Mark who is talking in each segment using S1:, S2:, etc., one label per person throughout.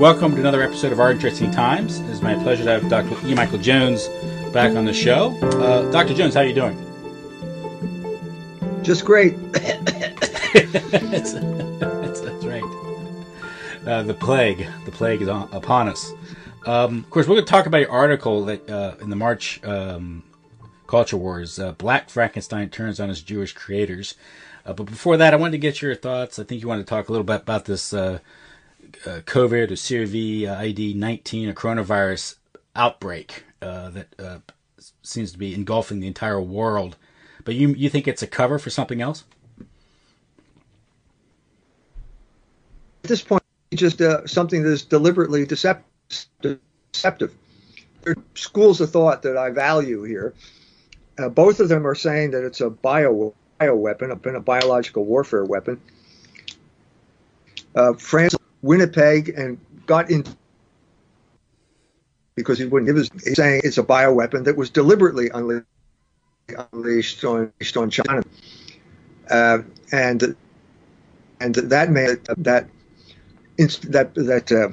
S1: welcome to another episode of Our Interesting Times. It is my pleasure to have Dr. E. Michael Jones back on the show. Uh, Dr. Jones, how are you doing?
S2: Just great.
S1: that's, that's, that's, right. Uh, the plague, the plague is on, upon us. Um, of course, we're going to talk about your article that uh, in the March um, Culture Wars, uh, Black Frankenstein turns on his Jewish creators. Uh, but before that, I wanted to get your thoughts. I think you want to talk a little bit about this uh, uh, COVID or COVID 19, a coronavirus outbreak that seems to be engulfing the entire world. But you you think it's a cover for something else?
S2: At this point, just uh, something that is deliberately deceptive. There are schools of thought that I value here. Uh, both of them are saying that it's a bio bio weapon, a, a biological warfare weapon. Uh, France, Winnipeg, and got in because he wouldn't give his saying it's a bio weapon that was deliberately unleashed, unleashed on, on China, uh, and and that made that that that uh,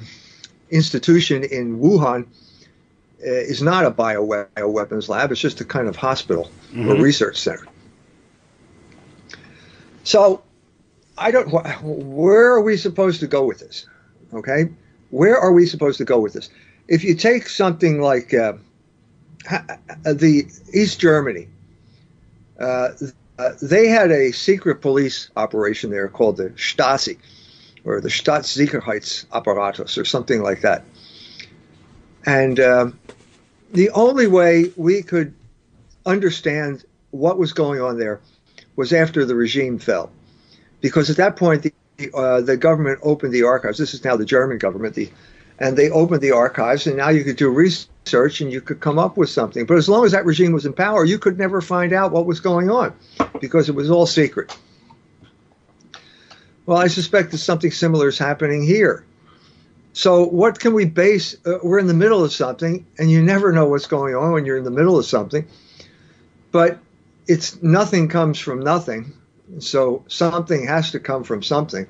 S2: institution in Wuhan uh, is not a bio weapons lab. It's just a kind of hospital mm-hmm. or research center. So I don't. Where are we supposed to go with this? Okay, where are we supposed to go with this? If you take something like uh, the East Germany, uh, uh, they had a secret police operation there called the Stasi or the Staatssicherheitsapparatus or something like that. And um, the only way we could understand what was going on there was after the regime fell, because at that point the uh, the government opened the archives. This is now the German government, the and they opened the archives, and now you could do research and you could come up with something. But as long as that regime was in power, you could never find out what was going on because it was all secret. Well, I suspect that something similar is happening here. So, what can we base? Uh, we're in the middle of something, and you never know what's going on when you're in the middle of something. But it's nothing comes from nothing. So, something has to come from something.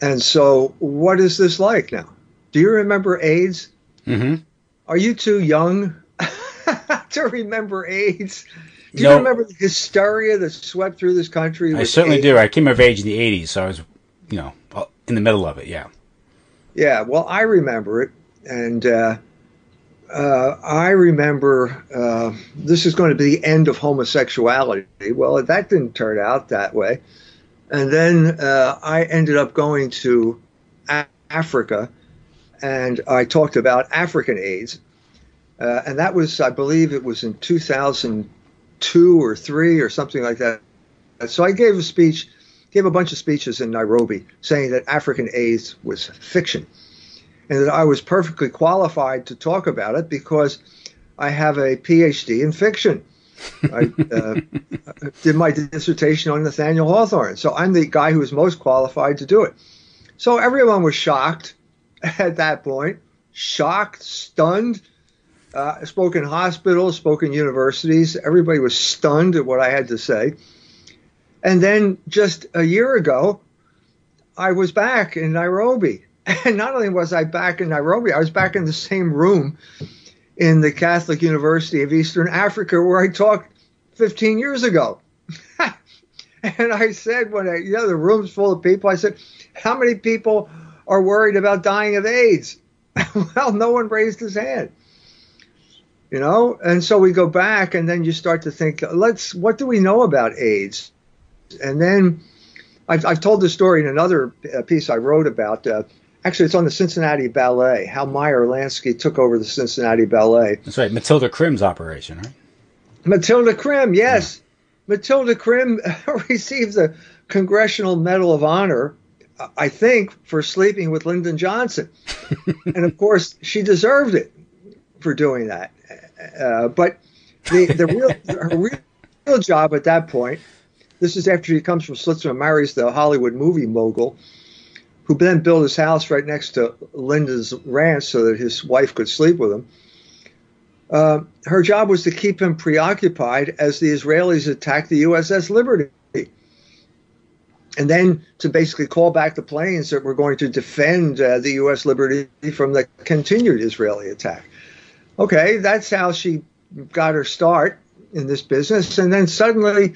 S2: And so, what is this like now? Do you remember AIDS? Mm-hmm. Are you too young to remember AIDS? Do you remember the hysteria that swept through this country?
S1: I certainly AIDS? do. I came of age in the 80s, so I was, you know, in the middle of it, yeah.
S2: Yeah, well, I remember it. And uh, uh, I remember uh, this is going to be the end of homosexuality. Well, that didn't turn out that way. And then uh, I ended up going to Africa and I talked about African AIDS. Uh, and that was, I believe it was in 2002 or three or something like that. So I gave a speech, gave a bunch of speeches in Nairobi saying that African AIDS was fiction and that I was perfectly qualified to talk about it because I have a PhD in fiction. I uh, did my dissertation on Nathaniel Hawthorne. So I'm the guy who is most qualified to do it. So everyone was shocked at that point, shocked, stunned uh, spoke in hospitals, spoke in universities. Everybody was stunned at what I had to say. And then just a year ago, I was back in Nairobi. And not only was I back in Nairobi, I was back in the same room in the Catholic University of Eastern Africa where I talked 15 years ago. and I said, when I, you know, the room's full of people, I said, how many people are worried about dying of AIDS? well, no one raised his hand you know and so we go back and then you start to think let's what do we know about aids and then i've, I've told this story in another uh, piece i wrote about uh, actually it's on the cincinnati ballet how meyer lansky took over the cincinnati ballet.
S1: That's right matilda krim's operation right?
S2: Matilda krim yes. Yeah. matilda krim received the congressional medal of honor i think for sleeping with lyndon johnson. And of course she deserved it for doing that. Uh, but the, the real, her real job at that point, this is after she comes from Switzerland, and marries the Hollywood movie mogul, who then built his house right next to Lyndon's ranch so that his wife could sleep with him. Uh, her job was to keep him preoccupied as the Israelis attacked the USS Liberty. and then to basically call back the planes that were going to defend uh, the U.S. liberty from the continued Israeli attack. Okay, that's how she got her start in this business, and then suddenly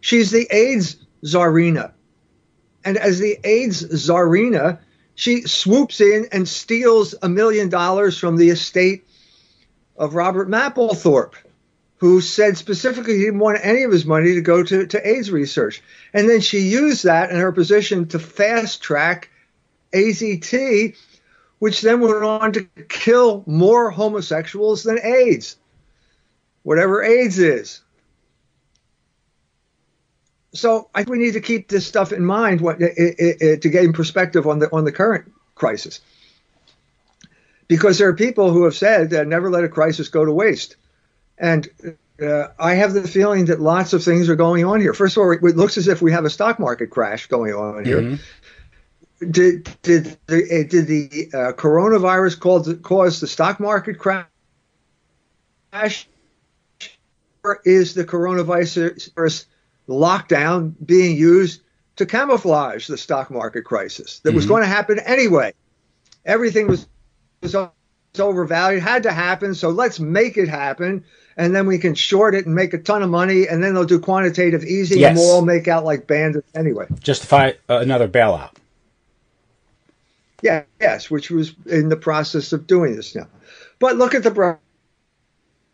S2: she's the AIDS czarina, and as the AIDS czarina, she swoops in and steals a million dollars from the estate of Robert Mapplethorpe who said specifically he didn't want any of his money to go to, to AIDS research. And then she used that in her position to fast track AZT, which then went on to kill more homosexuals than AIDS, whatever AIDS is. So I think we need to keep this stuff in mind what, it, it, it, to gain perspective on the on the current crisis, because there are people who have said that never let a crisis go to waste. And uh, I have the feeling that lots of things are going on here. First of all, it looks as if we have a stock market crash going on here. Mm-hmm. Did did the, uh, did the uh, coronavirus cause, cause the stock market crash? Or is the coronavirus lockdown being used to camouflage the stock market crisis that mm-hmm. was going to happen anyway? Everything was was overvalued, had to happen, so let's make it happen and then we can short it and make a ton of money, and then they'll do quantitative easing, yes. and we'll all make out like bandits anyway.
S1: Justify uh, another bailout.
S2: Yeah, yes, which was in the process of doing this now. But look at the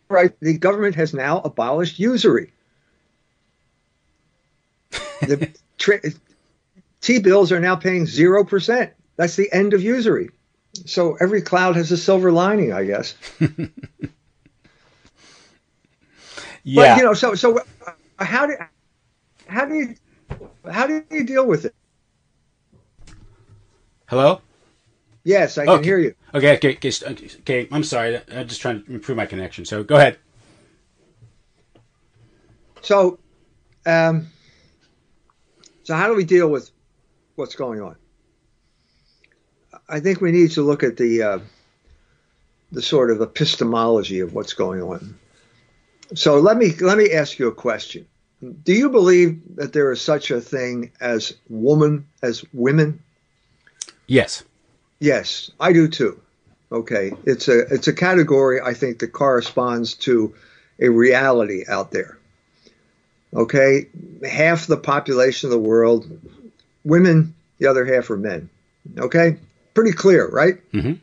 S2: right. The government has now abolished usury. The T bills are now paying zero percent. That's the end of usury. So every cloud has a silver lining, I guess. Yeah. But, you know, so so uh, how do how do you how do you deal with it?
S1: Hello.
S2: Yes, I can hear you.
S1: Okay, okay, okay, okay. I'm sorry. I'm just trying to improve my connection. So go ahead.
S2: So, um, so how do we deal with what's going on? I think we need to look at the uh, the sort of epistemology of what's going on. So let me let me ask you a question. Do you believe that there is such a thing as woman as women?
S1: Yes.
S2: Yes, I do too. Okay, it's a it's a category I think that corresponds to a reality out there. Okay, half the population of the world, women, the other half are men. Okay, pretty clear, right? Mm-hmm.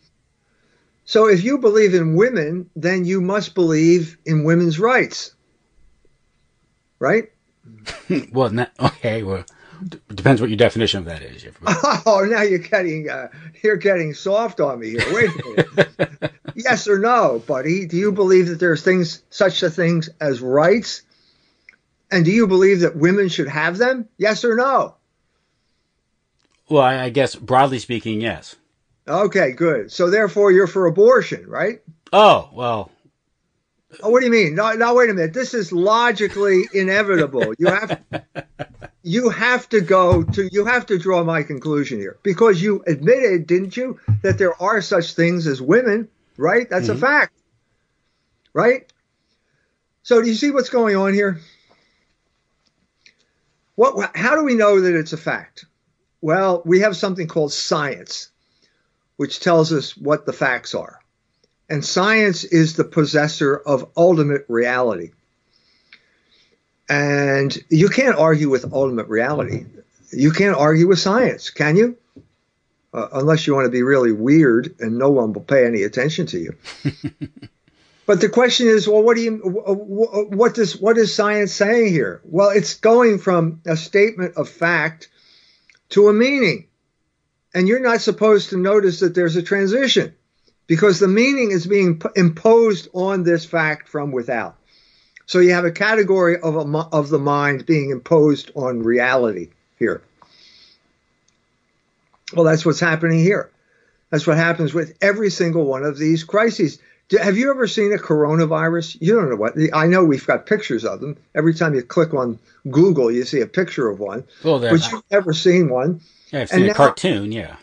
S2: So if you believe in women, then you must believe in women's rights. Right?
S1: well, not, okay, well, depends what your definition of that is.
S2: Oh, now you're getting uh, you're getting soft on me here. Wait a minute. yes or no, buddy? Do you believe that there's things such a things as rights? And do you believe that women should have them? Yes or no?
S1: Well, I guess broadly speaking, yes.
S2: Okay, good. So therefore, you're for abortion, right?
S1: Oh well.
S2: Oh, what do you mean? No, no. Wait a minute. This is logically inevitable. You have, you have to go to. You have to draw my conclusion here because you admitted, didn't you, that there are such things as women, right? That's mm-hmm. a fact, right? So do you see what's going on here? What? How do we know that it's a fact? Well, we have something called science which tells us what the facts are. And science is the possessor of ultimate reality. And you can't argue with ultimate reality. You can't argue with science, can you? Uh, unless you want to be really weird and no one will pay any attention to you. but the question is, well, what do you, what does, what is science saying here? Well, it's going from a statement of fact to a meaning. And you're not supposed to notice that there's a transition because the meaning is being imposed on this fact from without. So you have a category of, a, of the mind being imposed on reality here. Well, that's what's happening here. That's what happens with every single one of these crises. Do, have you ever seen a coronavirus? You don't know what. I know we've got pictures of them. Every time you click on Google, you see a picture of one. Well, but you've never seen one.
S1: Yeah, I've seen and a now, cartoon. Yeah.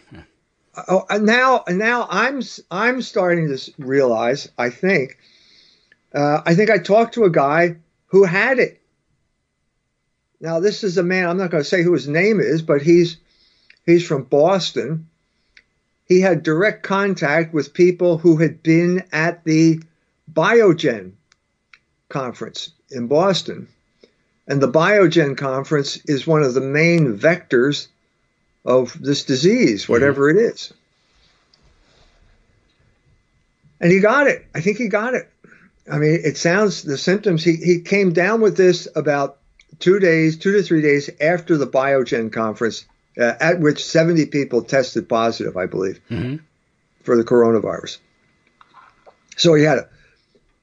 S2: Oh, and now, and now I'm I'm starting to realize. I think, uh, I think I talked to a guy who had it. Now, this is a man, I'm not going to say who his name is, but he's he's from Boston. He had direct contact with people who had been at the Biogen conference in Boston. And the Biogen conference is one of the main vectors of this disease, whatever mm-hmm. it is. And he got it. I think he got it. I mean, it sounds the symptoms. He, he came down with this about two days, two to three days after the Biogen conference, uh, at which 70 people tested positive, I believe, mm-hmm. for the coronavirus. So he had a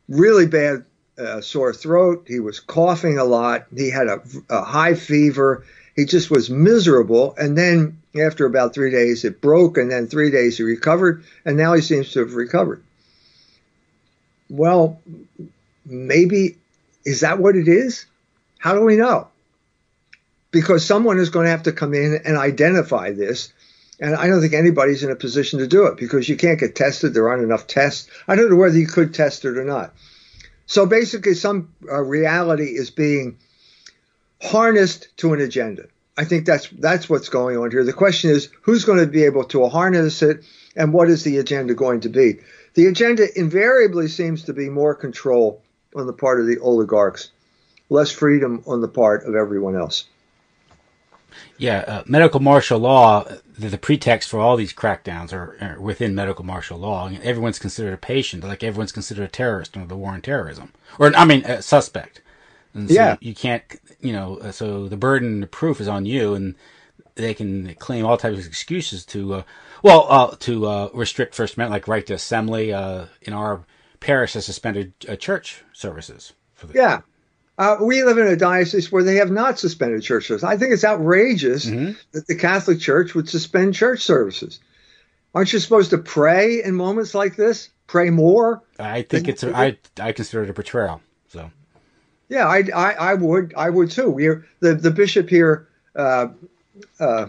S2: really bad uh, sore throat. He was coughing a lot. He had a, a high fever. He just was miserable. And then after about three days, it broke. And then three days, he recovered. And now he seems to have recovered. Well, maybe is that what it is? How do we know? Because someone is going to have to come in and identify this. And I don't think anybody's in a position to do it because you can't get tested. There aren't enough tests. I don't know whether you could test it or not. So basically, some uh, reality is being harnessed to an agenda. I think that's that's what's going on here. The question is who's going to be able to harness it, and what is the agenda going to be? The agenda invariably seems to be more control on the part of the oligarchs, less freedom on the part of everyone else.
S1: Yeah, uh, medical martial law, the, the, pretext for all these crackdowns are, are, within medical martial law. Everyone's considered a patient, like everyone's considered a terrorist under the war on terrorism. Or, I mean, a suspect. And so yeah. you can't, you know, uh, so the burden of proof is on you, and they can claim all types of excuses to, uh, well, uh, to uh, restrict First Amendment, like right to assembly. Uh, in our parish, has suspended church services.
S2: For the- yeah, uh, we live in a diocese where they have not suspended church services. I think it's outrageous mm-hmm. that the Catholic Church would suspend church services. Aren't you supposed to pray in moments like this? Pray more.
S1: I think it's. A, I I consider it a betrayal. So.
S2: Yeah, I, I, I would I would too. We are, the the bishop here uh, uh,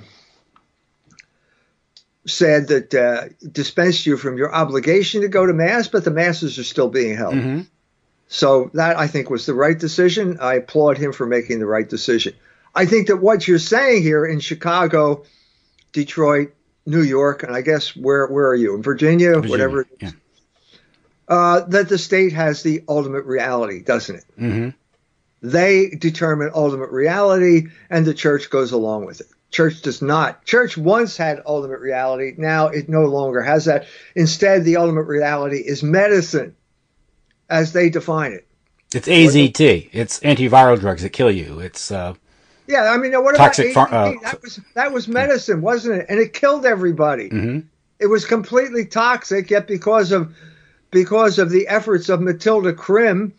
S2: said that uh, dispensed you from your obligation to go to mass, but the masses are still being held. Mm-hmm. So that I think was the right decision. I applaud him for making the right decision. I think that what you're saying here in Chicago, Detroit, New York, and I guess where where are you in Virginia, Virginia whatever, yeah. uh, that the state has the ultimate reality, doesn't it? Mm-hmm. They determine ultimate reality, and the church goes along with it. Church does not. Church once had ultimate reality. Now it no longer has that. Instead, the ultimate reality is medicine as they define it.
S1: It's AZT. It's antiviral drugs that kill you. It's uh,
S2: yeah. I mean, what about AZT? uh, that was that was medicine, wasn't it? And it killed everybody. Mm-hmm. It was completely toxic. Yet because of because of the efforts of Matilda Krim,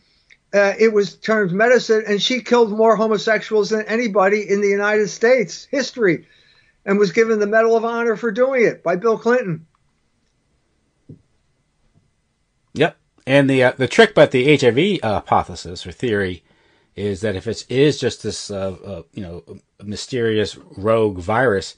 S2: uh, it was termed medicine, and she killed more homosexuals than anybody in the United States history, and was given the Medal of Honor for doing it by Bill Clinton.
S1: And the uh, the trick about the HIV uh, hypothesis or theory is that if it is just this uh, uh, you know mysterious rogue virus,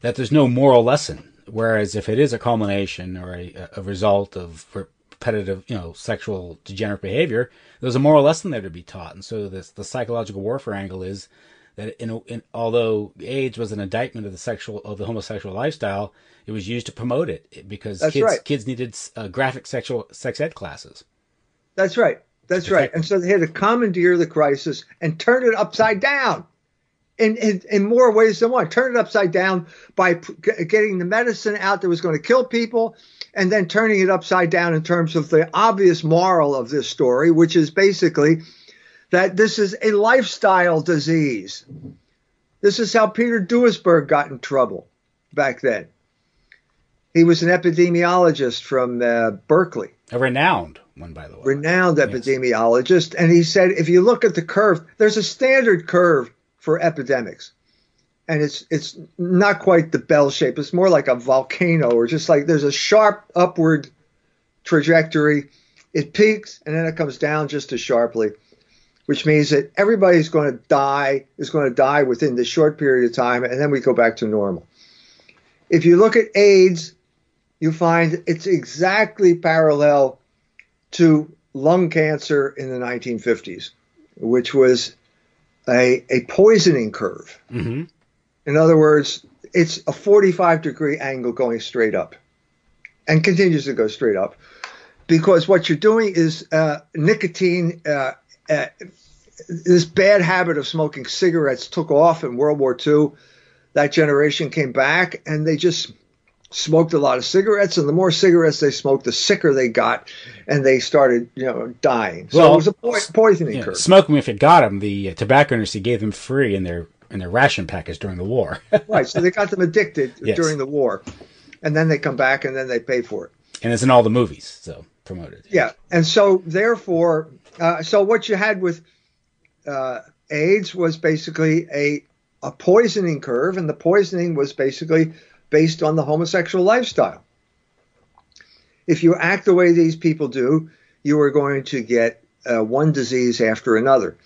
S1: that there's no moral lesson. Whereas if it is a culmination or a, a result of repetitive you know sexual degenerate behavior, there's a moral lesson there to be taught. And so this the psychological warfare angle is that in, in, although AIDS was an indictment of the sexual of the homosexual lifestyle, it was used to promote it because That's kids right. kids needed uh, graphic sexual sex ed classes.
S2: That's right. That's right. And so they had to commandeer the crisis and turn it upside down. In, in, in more ways than one, turn it upside down by p- getting the medicine out that was going to kill people, and then turning it upside down in terms of the obvious moral of this story, which is basically that this is a lifestyle disease. This is how Peter Duesberg got in trouble back then. He was an epidemiologist from uh, Berkeley.
S1: A renowned one, by the way.
S2: Renowned yes. epidemiologist. And he said if you look at the curve, there's a standard curve for epidemics. And it's it's not quite the bell shape. It's more like a volcano, or just like there's a sharp upward trajectory. It peaks and then it comes down just as sharply which means that everybody's going to die, is going to die within this short period of time, and then we go back to normal. If you look at AIDS, you find it's exactly parallel to lung cancer in the 1950s, which was a, a poisoning curve.
S1: Mm-hmm.
S2: In other words, it's a 45 degree angle going straight up and continues to go straight up because what you're doing is uh, nicotine. Uh, uh, this bad habit of smoking cigarettes took off in World War II. That generation came back and they just smoked a lot of cigarettes, and the more cigarettes they smoked, the sicker they got, and they started, you know, dying. So
S1: Well,
S2: it was a po- poisoning
S1: Yeah,
S2: curve.
S1: smoke them if it got them. The uh, tobacco industry gave them free in their in their ration package during the war,
S2: right. So they got them addicted
S1: Yes.
S2: during the war, and then they come back and then they pay for it.
S1: and it's in all the movies. So promoted.
S2: Yeah, and so therefore, uh, so what you had with uh, AIDS was basically a a poisoning curve, and the poisoning was basically based on the homosexual lifestyle. If you act the way these people do, you are going to get uh, one disease after another.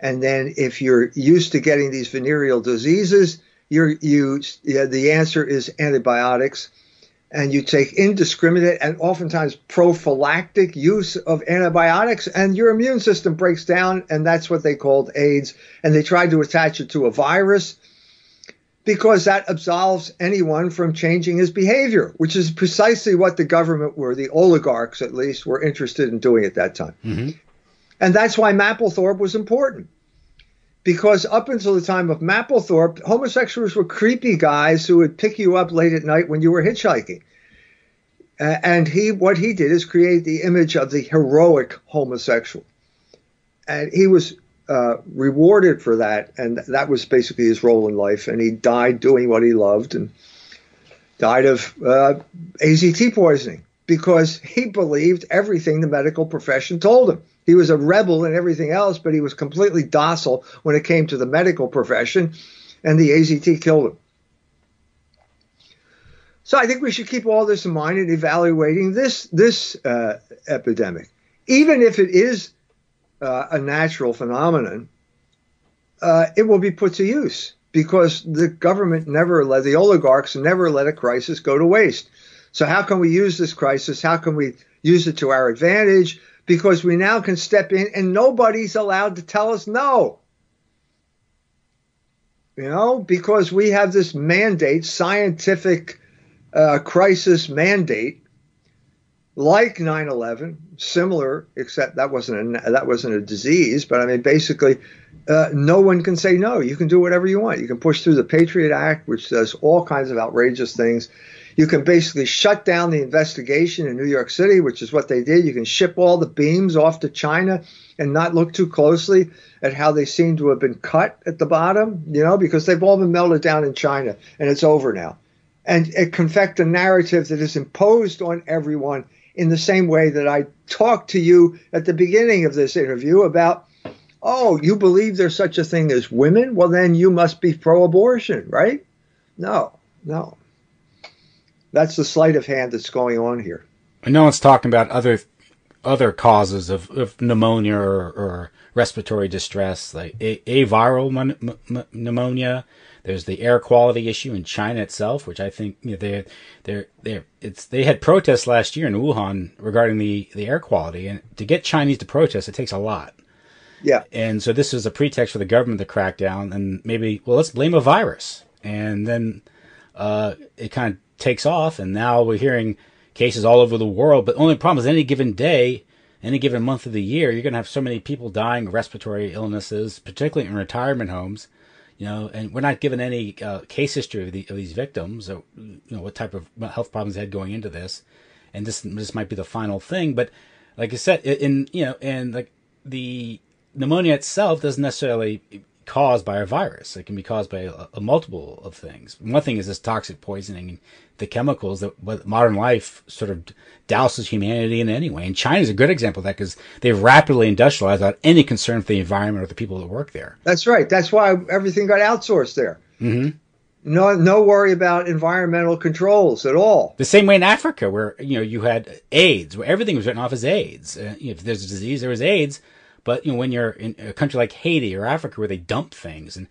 S2: And then if you're used to getting these venereal diseases, you yeah, the answer is antibiotics and you take indiscriminate and oftentimes prophylactic use of antibiotics, and your immune system breaks down, and that's what they called AIDS. And they tried to attach it to a virus because that absolves anyone from changing his behavior, which is precisely what the government were, the oligarchs at least, were interested in doing at that time.
S1: Mhm.
S2: And that's why Mapplethorpe was important. Because up until the time of Mapplethorpe, homosexuals were creepy guys who would pick you up late at night when you were hitchhiking. Uh, and he, what he did is create the image of the heroic homosexual, and he was uh, rewarded for that, and that was basically his role in life. And he died doing what he loved, and died of uh, AZT poisoning because he believed everything the medical profession told him. He was a rebel and everything else, but he was completely docile when it came to the medical profession, and the AZT killed him. So I think we should keep all this in mind in evaluating this this uh, epidemic, even if it is uh, a natural phenomenon. Uh, it will be put to use because the government never let the oligarchs never let a crisis go to waste. So how can we use this crisis? How can we use it to our advantage? Because we now can step in and nobody's allowed to tell us no. You know, because we have this mandate, scientific uh, crisis mandate, like 9/11, similar, except that wasn't a, that wasn't a disease. But I mean, basically, uh, no one can say no. You can do whatever you want. You can push through the Patriot Act, which does all kinds of outrageous things. You can basically shut down the investigation in New York City, which is what they did. You can ship all the beams off to China and not look too closely at how they seem to have been cut at the bottom, you know, because they've all been melted down in China and it's over now. And it confect a narrative that is imposed on everyone in the same way that I talked to you at the beginning of this interview about, oh, you believe there's such a thing as women? Well, then you must be pro abortion, right? No, no. That's the sleight of hand that's going on here.
S1: And no one's talking about other other causes of, of pneumonia or, or respiratory distress, like a, aviral mon- m- pneumonia. There's the air quality issue in China itself, which I think you know, they they they it's they had protests last year in Wuhan regarding the the air quality, and to get Chinese to protest, it takes a lot.
S2: Yeah.
S1: And so this is a pretext for the government to crack down and maybe, well, let's blame a virus. And then uh, it kind of takes off. And now we're hearing cases all over the world. But the only problem is any given day, any given month of the year, you're going to have so many people dying of respiratory illnesses, particularly in retirement homes. You know, and we're not given any uh, case history of, the, of these victims, or you know what type of health problems they had going into this, and this this might be the final thing. But like I said, in you know, and like the pneumonia itself doesn't necessarily caused by a virus. It can be caused by a, a multiple of things. One thing is this toxic poisoning and the chemicals that what modern life sort of douses humanity in anyway. And China is a good example of that because they've rapidly industrialized without any concern for the environment or the people that work there.
S2: That's right. That's why everything got outsourced there.
S1: Mm-hmm.
S2: No, no worry about environmental controls at all.
S1: The same way in Africa, where you know you had AIDS, where everything was written off as AIDS. Uh, you know, if there's a disease, there was AIDS. But you know, when you're in a country like Haiti or Africa where they dump things, and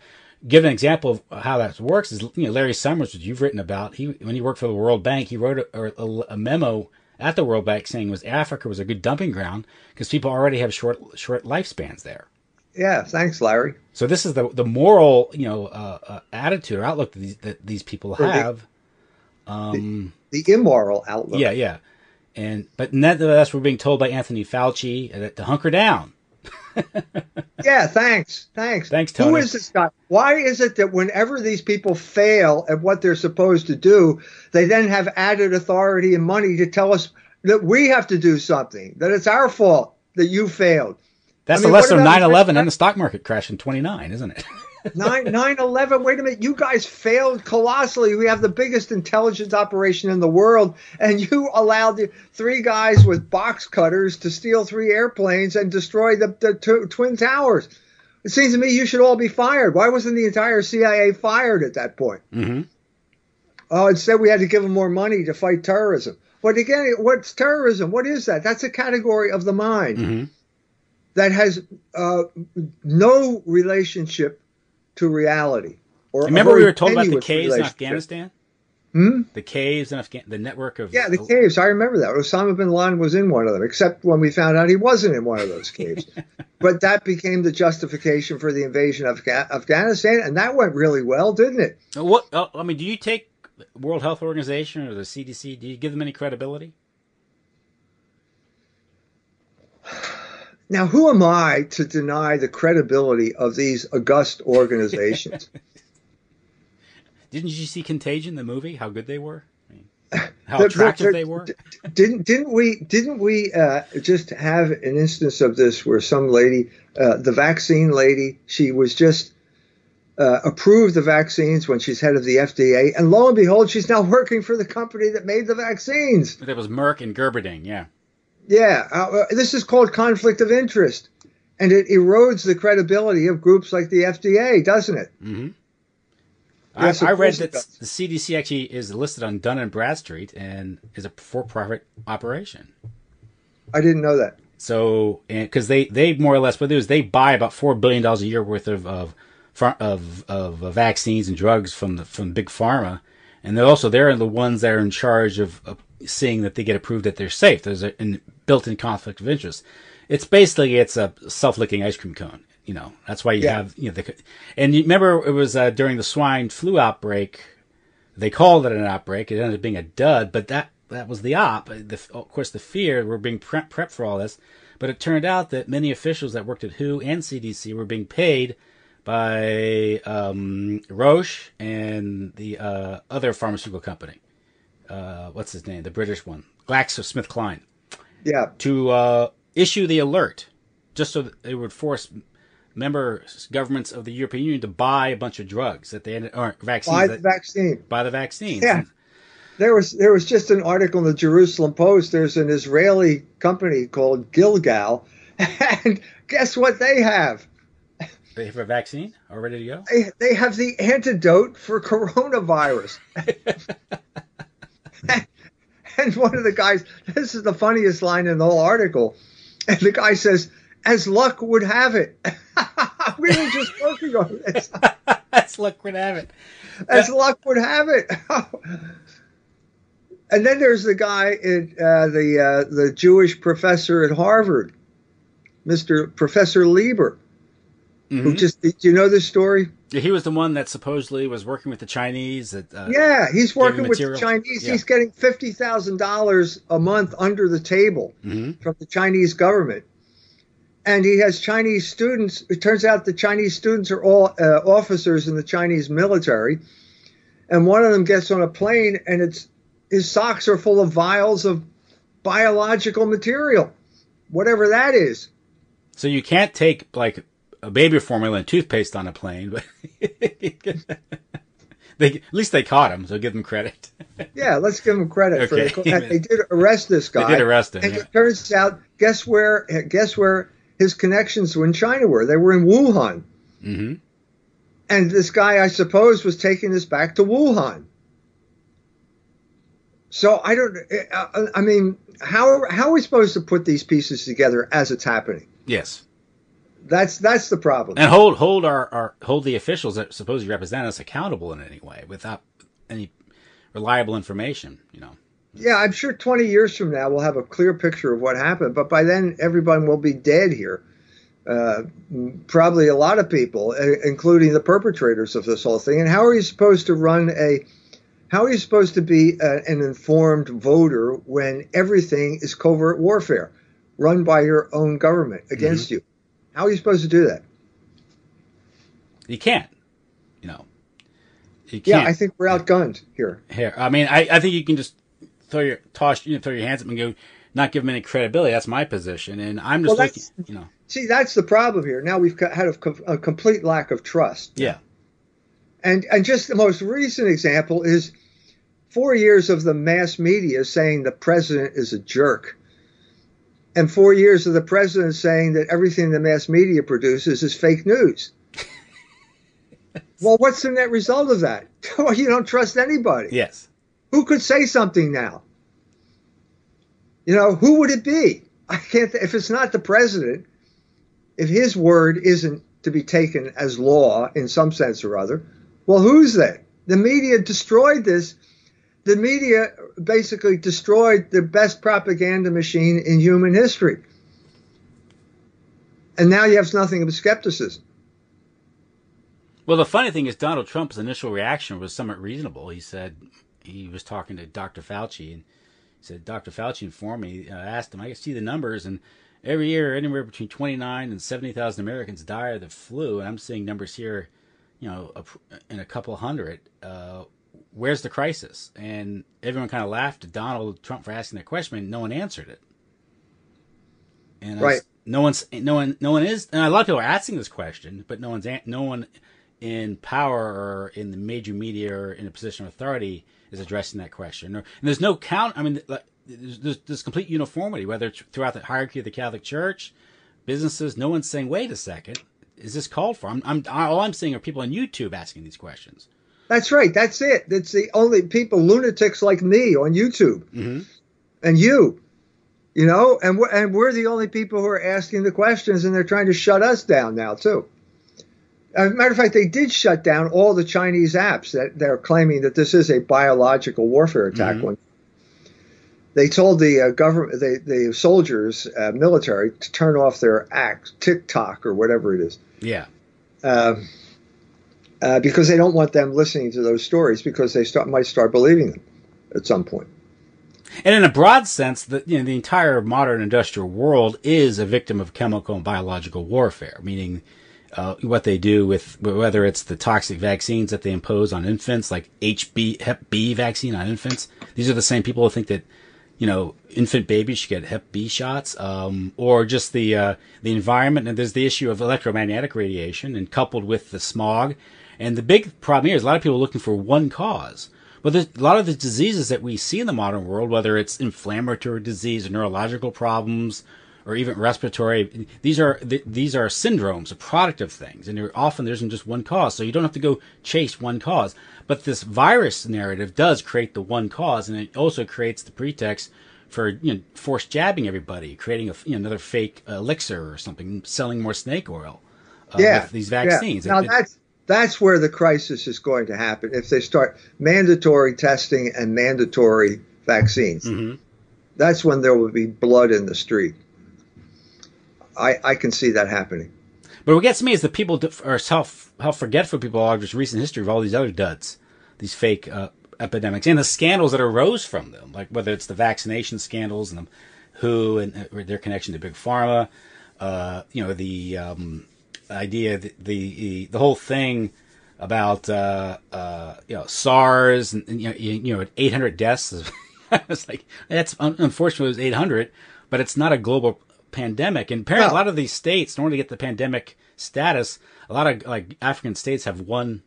S1: give an example of how that works is you know Larry Summers, which you've written about. He when he worked for the World Bank, he wrote a, a, a memo at the World Bank saying was Africa was a good dumping ground because people already have short short lifespans there.
S2: Yeah, thanks, Larry.
S1: So this is the the moral, you know, uh, uh, attitude or outlook that these, that these people
S2: the-
S1: have. um,
S2: The immoral outlook.
S1: yeah, yeah, and but nevertheless, we're being told by Anthony Fauci that to hunker down.
S2: Yeah, thanks. Thanks.
S1: Thanks,
S2: Who
S1: Tony.
S2: is this guy? Why is it that whenever these people fail at what they're supposed to do, they then have added authority and money to tell us that we have to do something, that it's our fault that you failed?
S1: That's
S2: I mean,
S1: the lesson of 9/11 and the stock market crash in 29, isn't it?
S2: 9 9 11. Wait a minute. You guys failed colossally. We have the biggest intelligence operation in the world, and you allowed the three guys with box cutters to steal three airplanes and destroy the, the tw- Twin Towers. It seems to me you should all be fired. Why wasn't the entire CIA fired at that point?
S1: mm-hmm.
S2: Oh, instead we had to give them more money to fight terrorism. But again, what's terrorism? What is that? That's a category of the mind
S1: Mm-hmm.
S2: that has uh, no relationship to reality. Or
S1: Remember we were told about the caves in. Afghanistan?
S2: Hmm?
S1: The caves in Afghanistan, the network of
S2: Yeah, the caves. I remember that. Osama bin Laden was in one of them, except when we found out he wasn't in one of those caves. but that became the justification for the invasion of Afga- Afghanistan, and that went really well, didn't it?
S1: What uh, I mean, do you take World Health Organization or the CDC? Do you give them any credibility?
S2: Now, who am I to deny the credibility of these august organizations?
S1: Didn't you see Contagion, the movie? How good they were, I mean, how
S2: The- the-
S1: attractive
S2: the-
S1: they were.
S2: didn't didn't we didn't we uh, just have an instance of this where some lady, uh, the vaccine lady, she was just uh, approved the vaccines when she's head of the FDA, and lo and behold, she's now working for the company that made the vaccines.
S1: That was Merck and Gerberding. Yeah,
S2: Yeah, uh, uh, this is called conflict of interest, and it erodes the credibility of groups like the FDA, doesn't it?
S1: hmm
S2: Yes,
S1: I, I read that the CDC actually is listed on Dun and Bradstreet and is a for-profit operation.
S2: I didn't know that.
S1: So, because they they more or less what they do is they buy about four billion dollars a year worth of of of, of vaccines and drugs from the from big pharma, and they're also they're the ones that are in charge of, of seeing that they get approved that they're safe. There's a built-in conflict of interest. It's basically it's a self-licking ice cream cone. You know that's why you
S2: Yeah.
S1: have you know the and you remember it was uh, during the swine flu outbreak. They called it an outbreak. It ended up being a dud, but that that was the op. The, of course, the fear we're being prep, prepped for all this, but it turned out that many officials that worked at WHO and CDC were being paid by um, Roche and the uh, other pharmaceutical company. Uh, what's his name? The British one, GlaxoSmithKline,
S2: Yeah,
S1: to uh, issue the alert, just so that it would force member governments of the European Union to buy a bunch of drugs that they ended, or vaccines
S2: buy the
S1: that,
S2: vaccine.
S1: buy the vaccines.
S2: Yeah. There was there was just an article in the Jerusalem Post. There's an Israeli company called Gilgal, and guess what they have?
S1: They have a vaccine all ready to go.
S2: They they have the antidote for coronavirus. and one of the guys, this is the funniest line in the whole article, and the guy says, "As luck would have it, we were just working on this.
S1: That's would have it.
S2: As luck would have it." And then there's the guy, in, uh, the uh, the Jewish professor at Harvard, Mr. Professor Lieber, who
S1: Mhm.
S2: just did you know this story?
S1: Yeah, he was the one that supposedly was working with the Chinese. That uh,
S2: Yeah, he's working with the? Chinese.
S1: Yeah.
S2: He's getting fifty thousand dollars a month under the table
S1: mhm.
S2: from the Chinese government, and he has Chinese students. It turns out the Chinese students are all uh, officers in the Chinese military, and one of them gets on a plane, and it's his socks are full of vials of biological material, whatever that is.
S1: So you can't take like a baby formula and toothpaste on a plane, but they at least they caught him, so give them credit.
S2: Yeah, let's give them credit for
S1: Okay.
S2: the, they did arrest this guy.
S1: They did arrest him.
S2: And
S1: Yeah.
S2: it turns out, guess where? Guess where his connections in China were? They were in Wuhan.
S1: hmm
S2: And this guy, I suppose, was taking this back to Wuhan. So I don't. I- I mean, how how are we supposed to put these pieces together as it's happening?
S1: Yes,
S2: That's that's the problem.
S1: and hold hold our, our hold the officials that supposedly represent us accountable in any way without any reliable information. You know.
S2: Yeah, I'm sure 20 years from now we'll have a clear picture of what happened, but by then everyone will be dead here. uh, probably a lot of people, including the perpetrators of this whole thing. And how are you supposed to run a how are you supposed to be a, an informed voter when everything is covert warfare run by your own government against mm-hmm. you? How are you supposed to do that?
S1: You can't. You know.
S2: You yeah, I think we're outgunned here.
S1: Here, I mean, I, I think you can just throw your toss, you know, throw your hands up and go, not give them any credibility. That's my position, and I'm just well, looking, you know.
S2: See, that's the problem here. Now we've had a, a complete lack of trust.
S1: Yeah.
S2: And and just the most recent example is four years of the mass media saying the president is a jerk, and four years of the president saying that everything the mass media produces is fake news. well, what's the net result of that? well, you don't trust anybody.
S1: Yes.
S2: Who could say something now? You know, who would it be? I can't. If it's not the president, if his word isn't to be taken as law in some sense or other, well, who's that? The media destroyed this. The media basically destroyed the best propaganda machine in human history. And now you have nothing but skepticism.
S1: Well, the funny thing is, Donald Trump's initial reaction was somewhat reasonable. He said he was talking to Dr. Fauci, and he said, Dr. Fauci informed me, I asked him, I see the numbers, and every year, anywhere between 29 and 70,000 Americans die of the flu, and I'm seeing numbers here, you know, in a couple hundred. Uh, where's the crisis? And everyone kind of laughed at Donald Trump for asking that question, and no one answered it. And
S2: right. Was,
S1: no one's, no one, no one is, and a lot of people are asking this question, but no one's, no one in power or in the major media or in a position of authority is addressing that question. and there's no count. I mean, there's, there's, complete uniformity, whether it's throughout the hierarchy of the Catholic Church, businesses. No one's saying, "Wait a second, is this called for?" I'm, I'm all I'm seeing are people on YouTube asking these questions.
S2: That's right. That's it. That's the only people, lunatics like me on YouTube, mm-hmm. and you, you know, and we're, and we're the only people who are asking the questions, and they're trying to shut us down now too. As a matter of fact, they did shut down all the Chinese apps that they're claiming that this is a biological warfare attack. Mm-hmm. They told the uh, government, the, the soldiers, uh, military, to turn off their act, TikTok or whatever it is.
S1: Yeah.
S2: Um, uh, because they don't want them listening to those stories because they start, might start believing them at some point.
S1: And in a broad sense, the you know the entire modern industrial world is a victim of chemical and biological warfare, meaning uh, what they do with whether it's the toxic vaccines that they impose on infants, like HB Hep B vaccine on infants. These are the same people who think that you know, infant babies should get Hep B shots, um, or just the uh, the environment. And there's the issue of electromagnetic radiation, and coupled with the smog. And the big problem here is a lot of people are looking for one cause. But a lot of the diseases that we see in the modern world, whether it's inflammatory disease, or neurological problems, or even respiratory, these are these are syndromes, a product of things, and often there isn't just one cause. So you don't have to go chase one cause. But this virus narrative does create the one cause, and it also creates the pretext for you know force jabbing everybody, creating a you know, another fake elixir or something, selling more snake oil. Uh, yeah, these vaccines.
S2: Yeah. Now it, that's that's where the crisis is going to happen if they start mandatory testing and mandatory vaccines. Mm-hmm. That's when there will be blood in the street. I, I can see that happening.
S1: But what gets me is the people are self how forgetful people are of just recent history of all these other duds these fake uh, epidemics and the scandals that arose from them, like whether it's the vaccination scandals and the WHO and uh, their connection to big pharma, uh, you know, the um, idea, the, the, the whole thing about uh, uh, you know SARS and, and you know, you know 800 deaths. it's like that's unfortunately it was 800, but it's not a global pandemic. And apparently, a lot of these states, in order to get the pandemic status, a lot of like African states have one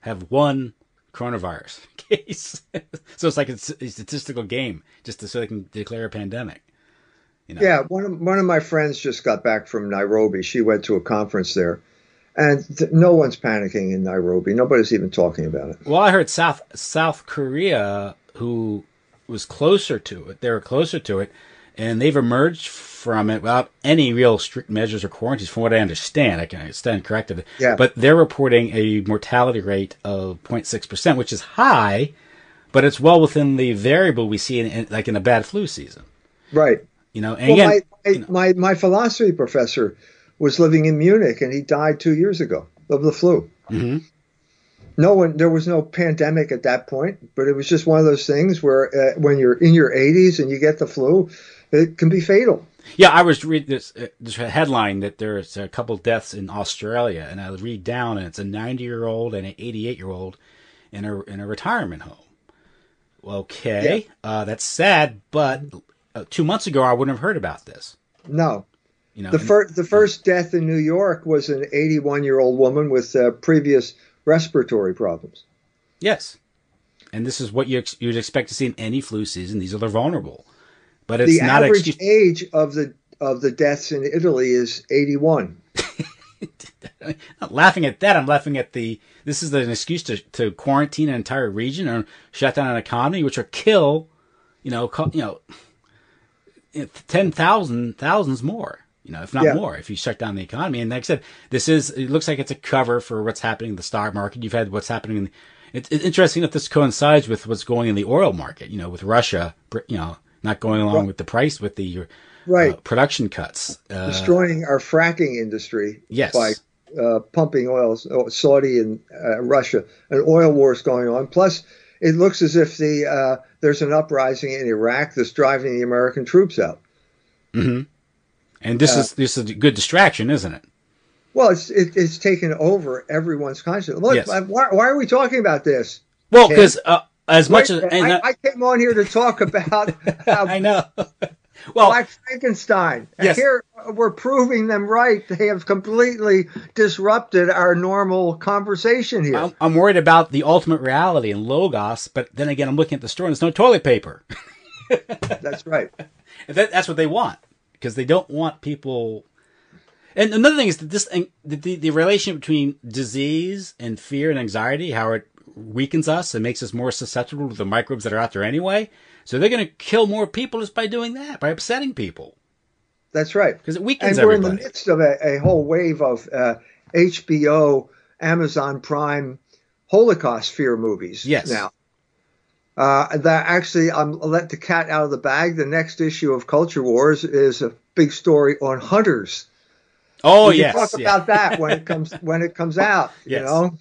S1: have one coronavirus case. so it's like a, a, statistical game just to, so they can declare a pandemic.
S2: You know? Yeah, one of, one of my friends just got back from Nairobi. She went to a conference there, and th- no one's panicking in Nairobi. Nobody's even talking about it.
S1: Well, I heard South South Korea, who was closer to it, they were closer to it, and they've emerged from it without any real strict measures or quarantines, from what I understand. I can stand corrected.
S2: Yeah.
S1: But they're reporting a mortality rate of 0.6%, which is high, but it's well within the variable we see in, in like in a bad flu season.
S2: Right.
S1: You know,
S2: and well, again, my, my, you know, my, my philosophy professor was living in Munich, and he died two years ago of the flu.
S1: Mm-hmm.
S2: No one, there was no pandemic at that point, but it was just one of those things where uh, when you're in your 80s and you get the flu, it can be fatal.
S1: Yeah, I was reading this uh, this headline that there's a couple deaths in Australia, and I read down, and it's a 90 year old and an 88 year old in a in a retirement home. Okay, yeah. uh, that's sad, but uh, two months ago I wouldn't have heard about this.
S2: No, you know, the first the first death in New York was an 81 year old woman with uh, previous respiratory problems.
S1: Yes, and this is what you ex- you'd expect to see in any flu season. These are the vulnerable, but it's
S2: the
S1: not
S2: average
S1: excuse-
S2: age of the of the deaths in Italy is 81.
S1: I'm not laughing at that. I'm laughing at the. This is an excuse to, to quarantine an entire region or shut down an economy, which will kill, you know, you know, ten thousand thousands more you know, if not yeah. more, if you shut down the economy. And like I said, this is, it looks like it's a cover for what's happening in the stock market. You've had what's happening in, it's, it's interesting that this coincides with what's going in the oil market, you know, with Russia, you know, not going along with the price, with the
S2: right. Uh,
S1: production cuts.
S2: Uh, Destroying our fracking industry.
S1: Yes.
S2: By uh, pumping oil, Saudi and uh, Russia, an oil war is going on. Plus, it looks as if the uh, there's an uprising in Iraq that's driving the American troops out.
S1: Mm-hmm. And this uh, is this is a good distraction, isn't it?
S2: Well, it's it, it's taken over everyone's consciousness. Look, yes. why, why are we talking about this?
S1: Well, because uh, as much
S2: Wait,
S1: as
S2: I, I, came on here to talk about
S1: how I know. well,
S2: Black Frankenstein.
S1: Yes.
S2: here we're proving them right. They have completely disrupted our normal conversation here.
S1: I'm, I'm worried about the ultimate reality and logos, but then again, I'm looking at the store and there's no toilet paper.
S2: that's right.
S1: That, that's what they want because they don't want people. And another thing is that this the, the the relation between disease and fear and anxiety, how it weakens us and makes us more susceptible to the microbes that are out there anyway. So they're going to kill more people just by doing that, by upsetting people.
S2: That's right.
S1: Because it weakens
S2: and we're
S1: everybody.
S2: in the midst of a, a whole wave of uh, HBO, Amazon Prime Holocaust fear movies.
S1: Yes.
S2: Now, uh, that actually, I'm I'll let the cat out of the bag. The next issue of Culture Wars is a big story on hunters.
S1: Oh
S2: we
S1: yes,
S2: talk
S1: yeah.
S2: about that when it comes when it comes out.
S1: Yes.
S2: You know,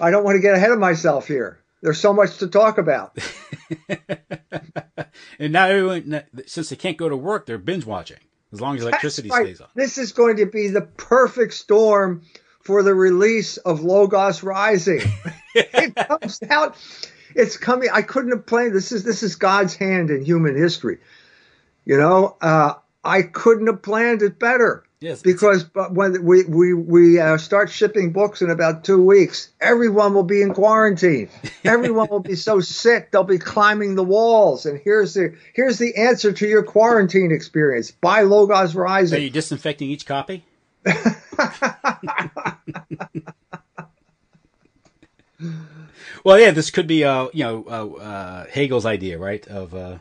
S2: I don't want to get ahead of myself here. There's so much to talk about.
S1: and now everyone, since they can't go to work, they're binge watching as long as electricity
S2: right.
S1: stays on.
S2: This is going to be the perfect storm for the release of Logos Rising. it comes out it's coming. I couldn't have planned this. Is this is God's hand in human history? You know, uh, I couldn't have planned it better.
S1: Yes,
S2: because but when we we we uh, start shipping books in about two weeks, everyone will be in quarantine. everyone will be so sick they'll be climbing the walls. And here's the here's the answer to your quarantine experience: buy Logos Rising.
S1: Are you disinfecting each copy? Well, yeah, this could be, uh, you know, uh, uh, Hegel's idea, right? Of uh,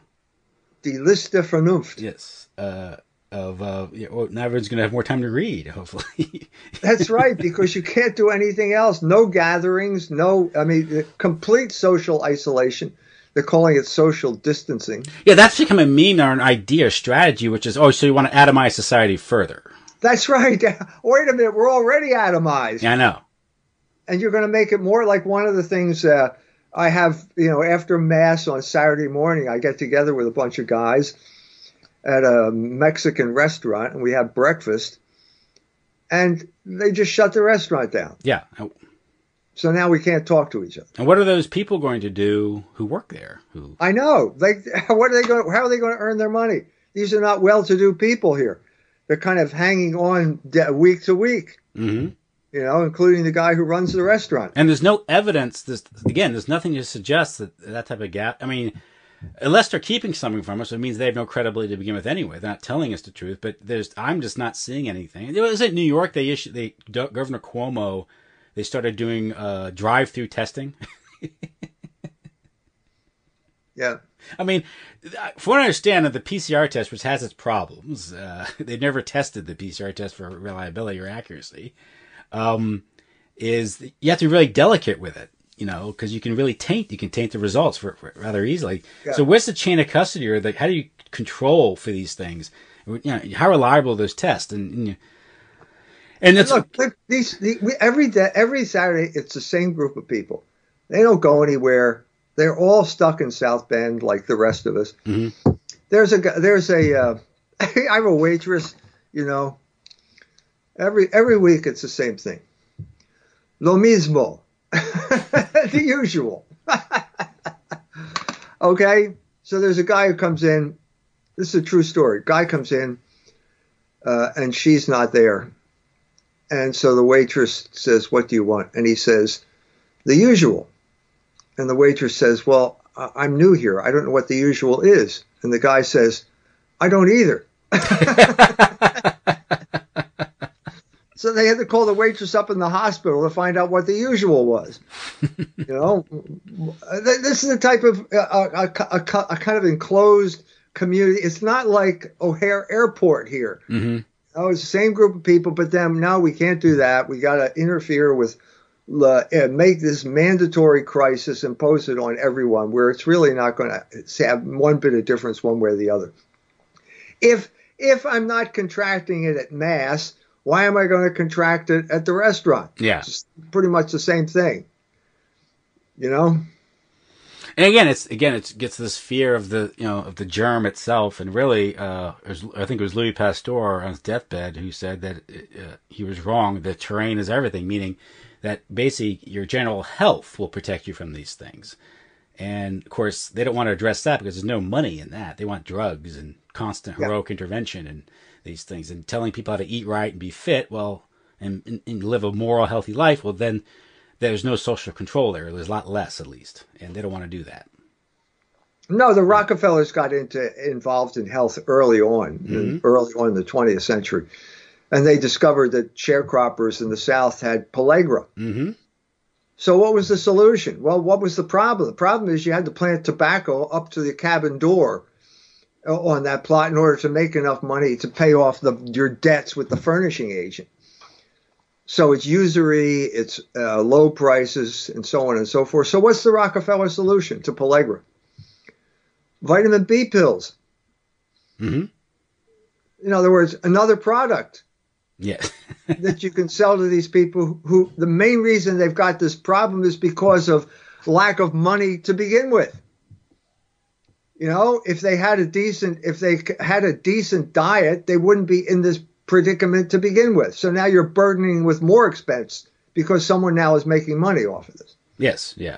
S2: die List der Vernunft.
S1: Yes. Uh, of uh, yeah, well, now everyone's going to have more time to read, hopefully.
S2: That's right, because you can't do anything else. No gatherings. No, I mean, complete social isolation. They're calling it social distancing.
S1: Yeah, that's become a meme or an idea, strategy, which is, oh, so you want to atomize society further.
S2: That's right. Wait a minute, we're already atomized.
S1: Yeah, I know
S2: and you're going to make it more like one of the things uh, I have, you know, after mass on Saturday morning, I get together with a bunch of guys at a Mexican restaurant and we had breakfast, and they just shut the restaurant down.
S1: Yeah.
S2: So now we can't talk to each other.
S1: And what are those people going to do who work there? Who
S2: I know. Like, what are they going? How are they going to earn their money? These are not well-to-do people here. They're kind of hanging on week to week.
S1: Mm-hmm
S2: you know, including the guy who runs the restaurant.
S1: And there's no evidence. This again, there's nothing to suggest that that type of gap. I mean, unless they're keeping something from us, it means they have no credibility to begin with anyway. They're not telling us the truth. But there's, I'm just not seeing anything. It was in New York. They issued, they Governor Cuomo, they started doing uh, drive-through testing.
S2: yeah.
S1: I mean, from what I understand, the PCR test, which has its problems, uh, they've never tested the PCR test for reliability or accuracy um, is you have to be really delicate with it, you know, because you can really taint, you can taint the results for, for rather easily. Yeah. So what's the chain of custody or the, how do you control for these things? You know, how reliable are those tests? And, and And it's
S2: Look, these, the, we, every day, every Saturday, it's the same group of people. They don't go anywhere. They're all stuck in South Bend like the rest of us.
S1: Mhm.
S2: There's a there's a uh, I have a waitress. You know, every every week it's the same thing. Lo mismo, the usual. okay, so there's a guy who comes in. This is a true story. Guy comes in, uh, and she's not there. And so the waitress says, What do you want? And he says, The usual. And the waitress says, Well, I- I'm new here. I don't know what the usual is. And the guy says, I don't either. so they had to call the waitress up in the hospital to find out what the usual was. you know, this is a type of uh, a, a, a, a kind of enclosed community. It's not like O'Hare Airport here.
S1: hmm
S2: Oh, it's the same group of people, but then now we can't do that. We got to interfere with, uh, and make this mandatory crisis, impose it on everyone, where it's really not going to have one bit of difference one way or the other. If if I'm not contracting it at mass, why am I going to contract it at the restaurant?
S1: Yeah.
S2: It's pretty much the same thing. You know?
S1: And again, it's again it gets this fear of the you know of the germ itself, and really, uh, was, I think it was Louis Pasteur on his deathbed who said that uh, he was wrong. The terrain is everything, meaning that basically your general health will protect you from these things. And of course, they don't want to address that because there's no money in that. They want drugs and constant
S2: Yeah.
S1: heroic intervention and these things, and telling people how to eat right and be fit. Well, and, and, live a moral, healthy life. Well, then there's no social control there. There's a lot less, at least, and they don't want to do that.
S2: No, the Rockefellers got into involved in health early on, in- early on in the 20th century, and they discovered that sharecroppers in the South had pellagra.
S1: Mm-hmm.
S2: So what was the solution? Well, what was the problem? The problem is you had to plant tobacco up to the cabin door on that plot in order to make enough money to pay off the, your debts with the furnishing agent. So it's usury, it's uh, low prices, and so on and so forth. So what's the Rockefeller solution to pellagra? Vitamin B pills.
S1: Mm-hmm.
S2: In other words, another product
S1: Yeah.
S2: that you can sell to these people who the main reason they've got this problem is because of lack of money to begin with. You know, if they had a decent if they had a decent diet, they wouldn't be in this predicament to begin with. So now you're burdening with more expense because someone now is making money off of this.
S1: yes. Yeah.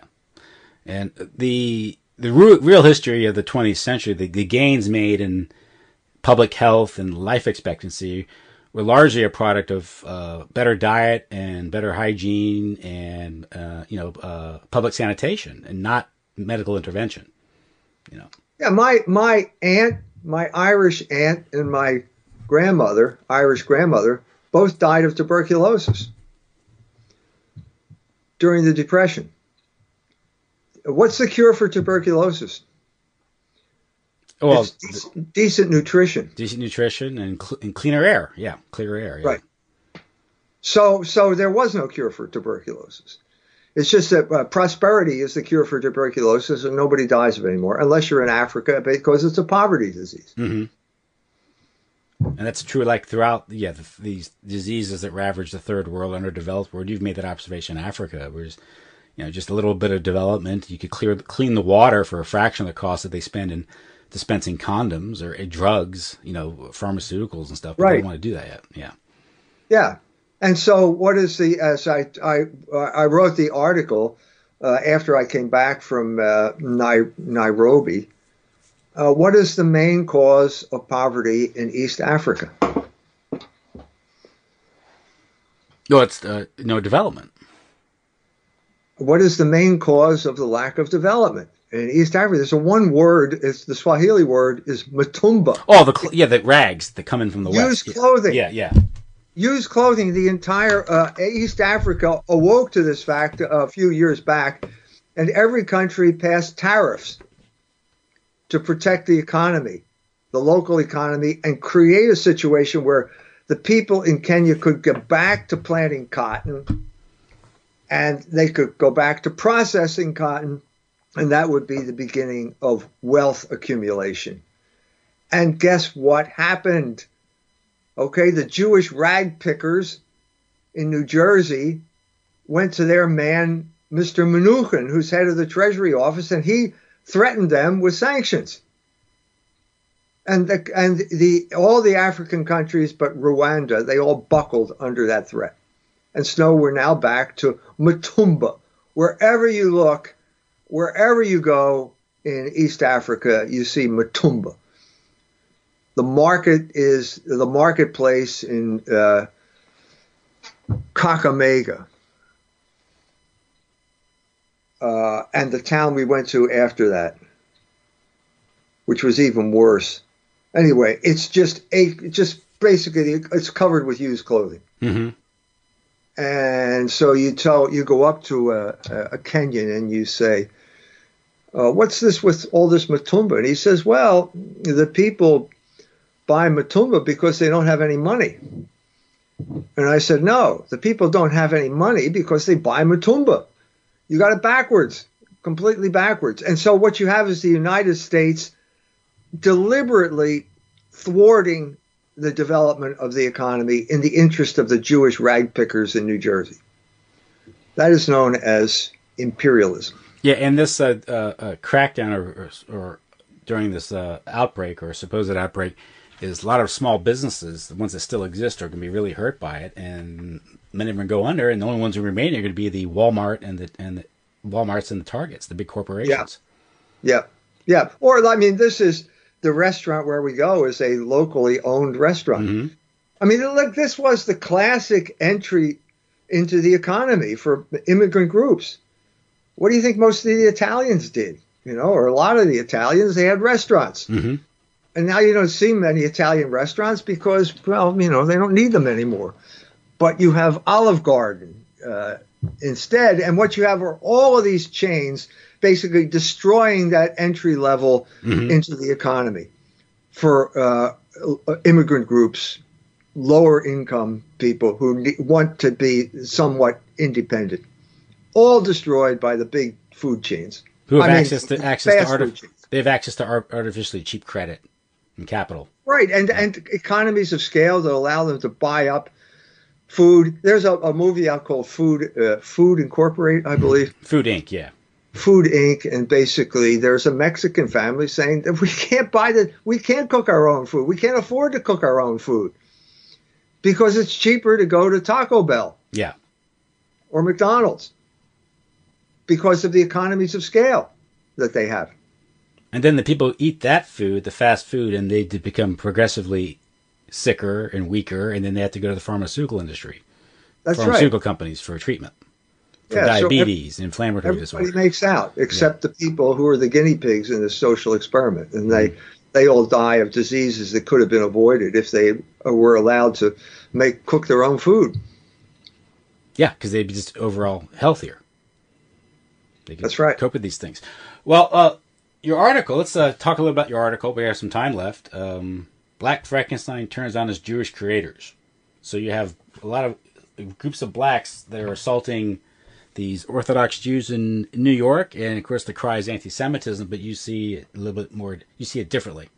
S1: And the the real, history of the 20th century, the, the gains made in public health and life expectancy were largely a product of uh, better diet and better hygiene and uh, you know uh, public sanitation and not medical intervention. You know.
S2: Yeah, my my aunt, my Irish aunt, and my grandmother, Irish grandmother, both died of tuberculosis during the Depression. What's the cure for tuberculosis?
S1: Well,
S2: decent, decent nutrition.
S1: decent nutrition and, cl- and cleaner air. Yeah, clearer air. Yeah.
S2: Right. So, so there was no cure for tuberculosis. It's just that uh, prosperity is the cure for tuberculosis, and nobody dies of it anymore, unless you're in Africa, because it's a poverty disease.
S1: hmm And that's true, like throughout, yeah, the, these diseases that ravage the third world, underdeveloped world. You've made that observation in Africa, where you know, just a little bit of development, you could clear clean the water for a fraction of the cost that they spend in dispensing condoms or uh, drugs, you know, pharmaceuticals and stuff. But They
S2: Right.
S1: don't want to do that yet. Yeah.
S2: Yeah. And so, what is the? As I I I wrote the article uh, after I came back from uh, Nai- Nairobi. Uh, what is the main cause of poverty in East Africa?
S1: No, it's uh, no development.
S2: What is the main cause of the lack of development in East Africa? There's a one word. It's the Swahili word is matumba.
S1: Oh, the cl- yeah, the rags that come in from the west.
S2: Use clothing.
S1: Yeah, yeah.
S2: Used clothing. The entire uh, East Africa awoke to this fact a few years back, and every country passed tariffs to protect the economy, the local economy, and create a situation where the people in Kenya could get back to planting cotton and they could go back to processing cotton, and that would be the beginning of wealth accumulation. And guess what happened? Okay, the Jewish rag pickers in New Jersey went to their man, Mr. Mnuchin, who's head of the Treasury Office, and he threatened them with sanctions. And the, and the all the African countries but Rwanda, they all buckled under that threat. And so we're now back to Matumba. Wherever you look, wherever you go in East Africa, you see Matumba. The market is the marketplace in uh, Kakamega, uh, and the town we went to after that, which was even worse. Anyway, it's just a just basically it's covered with used clothing.
S1: Mm-hmm.
S2: And so you tell you go up to a, a Kenyan and you say, uh, "What's this with all this matumba?" And he says, "Well, the people buy matumba because they don't have any money." And I said, "No, the people don't have any money because they buy matumba. You got it backwards, completely backwards." And so what you have is the United States deliberately thwarting the development of the economy in the interest of the Jewish ragpickers in New Jersey. That is known as imperialism.
S1: Yeah, and this uh, uh, uh, crackdown or, or, or, during this uh, outbreak or supposed outbreak is a lot of small businesses, the ones that still exist, are going to be really hurt by it, and many of them go under, and the only ones who remain are going to be the Walmart and the and the Walmarts and the Targets, the big corporations.
S2: Yeah, yeah, yeah. Or I mean, this is the restaurant where we go is a locally owned restaurant.
S1: Mm-hmm.
S2: I mean, look, this was the classic entry into the economy for immigrant groups. What do you think most of the Italians did? You know, or a lot of the Italians, they had restaurants.
S1: Mm-hmm.
S2: And now you don't see many Italian restaurants because, well, you know, they don't need them anymore. But you have Olive Garden uh, instead. And what you have are all of these chains basically destroying that entry level
S1: Mhm.
S2: into the economy for uh, immigrant groups, lower income people who ne- want to be somewhat independent. All destroyed by the big food chains.
S1: Who have
S2: I mean,
S1: access to access to
S2: fast
S1: arti-
S2: food chains.
S1: they have access to art- artificially cheap credit and capital.
S2: Right, and and economies of scale that allow them to buy up food. There's a, a movie out called Food uh, Food Incorporate, I believe.
S1: Food Inc. Yeah.
S2: Food Inc. And basically, there's a Mexican family saying that we can't buy the, we can't cook our own food. We can't afford to cook our own food because it's cheaper to go to Taco Bell
S1: Yeah.
S2: or McDonald's because of the economies of scale that they have.
S1: And then the people eat that food, the fast food, and they become progressively sicker and weaker, and then they have to go to the pharmaceutical industry,
S2: That's right.
S1: pharmaceutical companies for treatment for
S2: Yeah, so
S1: diabetes, inflammatory
S2: Everybody
S1: disorders.
S2: makes out except the people who are the guinea pigs in this social experiment, and they they all die of diseases that could have been avoided if they were allowed to make cook their own food.
S1: Yeah, because they'd be just overall healthier. They could
S2: That's right.
S1: Cope with these things. Well, uh, your article. Let's uh, talk a little about your article. We have some time left. Um, Black Frankenstein turns on his Jewish creators. So you have a lot of groups of blacks that are assaulting these Orthodox Jews in New York, and of course the cry is anti-Semitism. But you see a little bit more. You see it differently.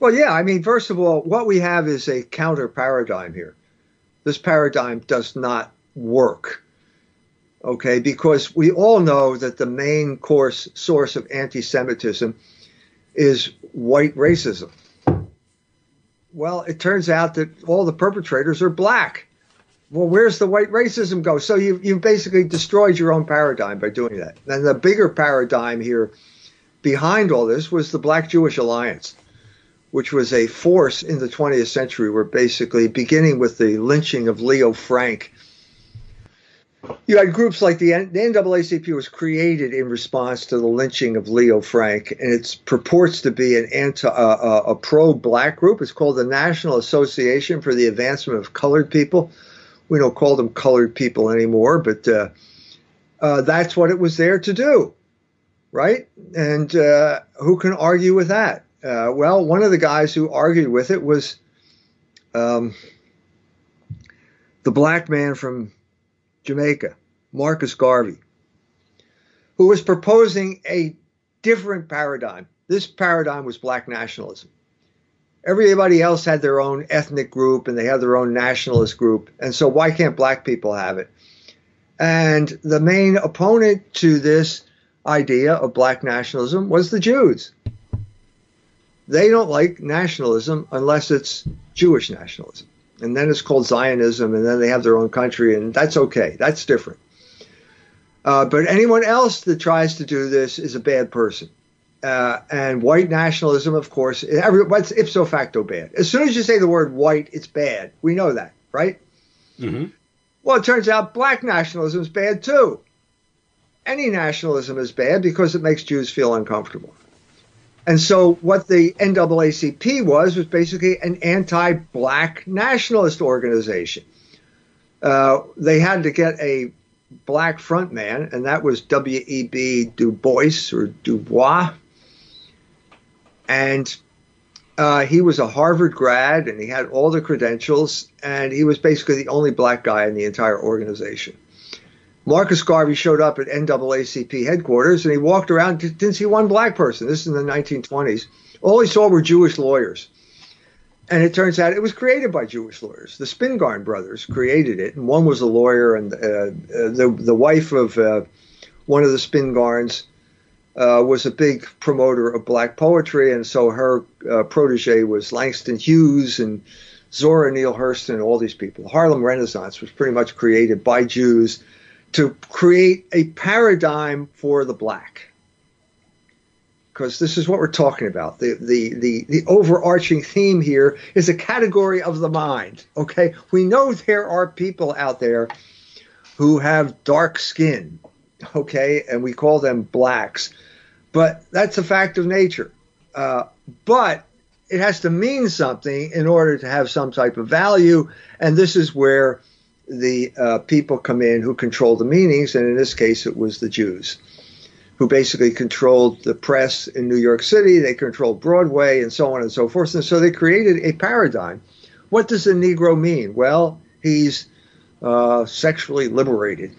S2: Well, yeah, I mean, first of all, what we have is a counter paradigm here. This paradigm does not work. Okay, because we all know that the main course source of anti-Semitism is white racism. Well, it turns out that all the perpetrators are black. Well, where's the white racism go? So you you basically destroyed your own paradigm by doing that. And the bigger paradigm here behind all this was the Black Jewish Alliance which was a force in the 20th century, where basically, beginning with the lynching of Leo Frank, you had groups like the, N- the NAACP was created in response to the lynching of Leo Frank, and it purports to be an anti, uh, uh, a pro-black group. It's called the National Association for the Advancement of Colored People. We don't call them colored people anymore, but uh, uh, that's what it was there to do, right? And uh, who can argue with that? Uh, well, one of the guys who argued with it was um, the black man from Jamaica, Marcus Garvey, who was proposing a different paradigm. This paradigm was black nationalism. Everybody else had their own ethnic group and they had their own nationalist group. And so why can't black people have it? And the main opponent to this idea of black nationalism was the Jews. They don't like nationalism unless it's Jewish nationalism. And then it's called Zionism, and then they have their own country, and that's okay. That's different. Uh, but anyone else that tries to do this is a bad person. Uh, and white nationalism, of course, every, what's ipso facto bad. As soon as you say the word white, it's bad. We know that, right? Mm-hmm. Well, it turns out black nationalism is bad too. Any nationalism is bad because it makes Jews feel uncomfortable. And so, what the NAACP was was basically an anti black nationalist organization. Uh, they had to get a black frontman, and that was W.E.B. Du Bois or Dubois. And uh, he was a Harvard grad and he had all the credentials, and he was basically the only black guy in the entire organization. Marcus Garvey showed up at NAACP headquarters and he walked around, and didn't see one black person. This is in the 1920s. All he saw were Jewish lawyers. And it turns out it was created by Jewish lawyers. The Spingarn brothers created it, and one was a lawyer, and uh, uh, the the wife of uh, one of the Spingarns uh, was a big promoter of black poetry, and so her uh, protege was Langston Hughes and Zora Neale Hurston and all these people. The Harlem Renaissance was pretty much created by Jews to create a paradigm for the black. Because this is what we're talking about. The, the, the, the overarching theme here is a category of the mind. Okay. We know there are people out there who have dark skin. Okay. And we call them blacks. But that's a fact of nature. Uh, but it has to mean something in order to have some type of value. And this is where the uh, people come in who control the meanings, and in this case, it was the Jews, who basically controlled the press in New York City. They controlled Broadway, and so on and so forth. And so they created a paradigm. What does a Negro mean? Well, he's uh, sexually liberated,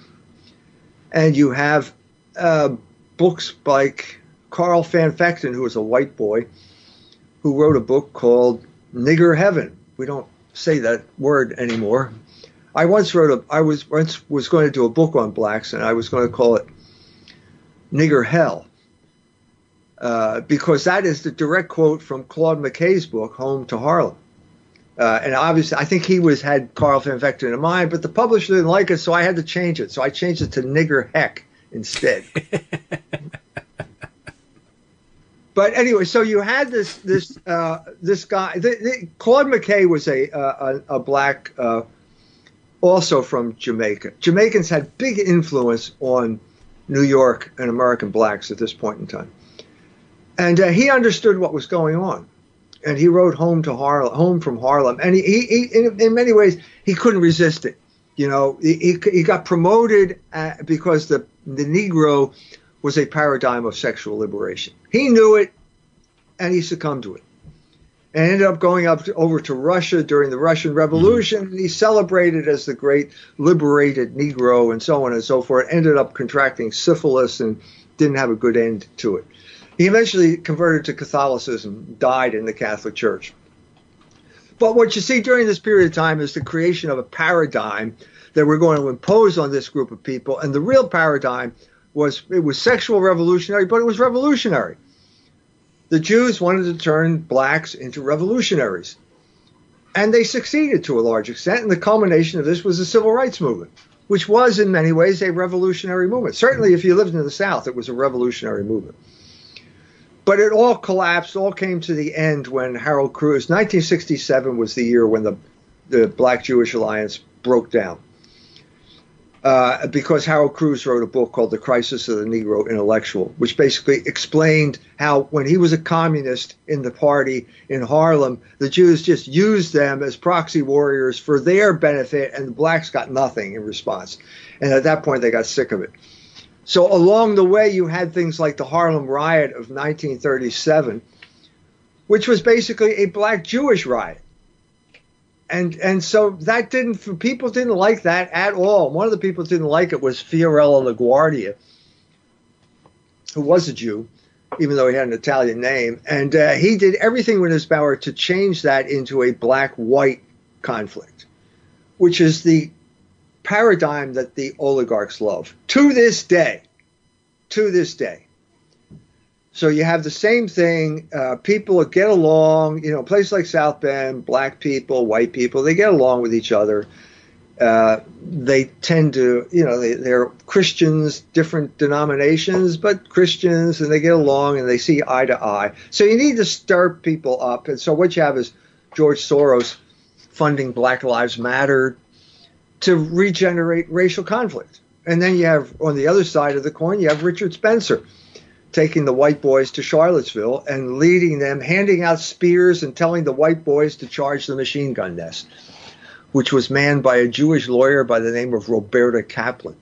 S2: and you have uh, books like Carl Van Vechten, who was a white boy, who wrote a book called Nigger Heaven. We don't say that word anymore I once wrote a I was once was going to do a book on blacks, and I was going to call it "Nigger Hell," uh, because that is the direct quote from Claude McKay's book "Home to Harlem." Uh, and obviously, I think he was had Carl Van Vechten in mind, but the publisher didn't like it, so I had to change it. So I changed it to "Nigger Heck" instead. but anyway, so you had this this uh, this guy. The, the, Claude McKay was a a, a black uh, also from Jamaica. Jamaicans had big influence on New York and American blacks at this point in time. And uh, he understood what was going on. And he wrote home to Harlem, home from Harlem. And he, he, he in, in, many ways, he couldn't resist it. You know, he, he got promoted uh, because the, the Negro was a paradigm of sexual liberation. He knew it and he succumbed to it and ended up going up to, over to Russia during the Russian Revolution. Mm-hmm. He's celebrated as the great liberated Negro and so on and so forth. Ended up contracting syphilis and didn't have a good end to it. He eventually converted to Catholicism, died in the Catholic Church. But what you see during this period of time is the creation of a paradigm that we're going to impose on this group of people. And the real paradigm was it was sexual revolutionary, but it was revolutionary the Jews wanted to turn blacks into revolutionaries. And they succeeded to a large extent. And the culmination of this was the civil rights movement, which was in many ways a revolutionary movement. Certainly, if you lived in the South, it was a revolutionary movement. But it all collapsed, all came to the end when Harold Cruse, 1967 was the year when the, the Black Jewish Alliance broke down uh, because Harold Cruse wrote a book called The Crisis of the Negro Intellectual, which basically explained how when he was a communist in the party in Harlem, the Jews just used them as proxy warriors for their benefit, and the blacks got nothing in response. And at that point, they got sick of it. So along the way, you had things like the Harlem Riot of 1937, which was basically a black Jewish riot and and so that didn't people didn't like that at all. One of the people didn't like it was Fiorello LaGuardia, who was a Jew, even though he had an Italian name. And uh, he did everything within his power to change that into a black white conflict, which is the paradigm that the oligarchs love to this day. To this day. So you have the same thing. Uh, people get along. You know, places like South Bend, black people, white people, they get along with each other. Uh, they tend to, you know, they, they're Christians, different denominations, but Christians, and they get along and they see eye to eye. So you need to stir people up. And so what you have is George Soros funding Black Lives Matter to regenerate racial conflict. And then you have, on the other side of the coin, you have Richard Spencer taking the white boys to Charlottesville and leading them, handing out spears and telling the white boys to charge the machine gun nest which was manned by a Jewish lawyer by the name of Roberta Kaplan.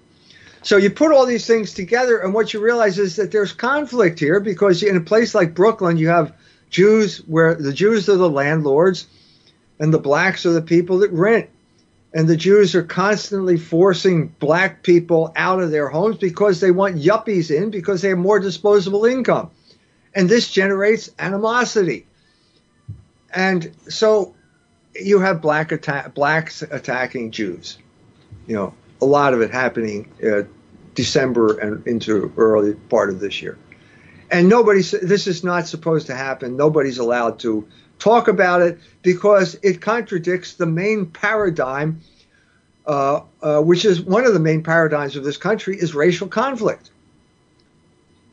S2: So you put all these things together, and what you realize is that there's conflict here because in a place like Brooklyn, you have Jews where the Jews are the landlords and the blacks are the people that rent. And the Jews are constantly forcing black people out of their homes because they want yuppies in because they have more disposable income. And this generates animosity. And so you have black attack, blacks attacking Jews. You know, a lot of it happening uh, December and into early part of this year. And nobody, this is not supposed to happen. Nobody's allowed to talk about it because it contradicts the main paradigm, uh, uh, which is one of the main paradigms of this country, is racial conflict.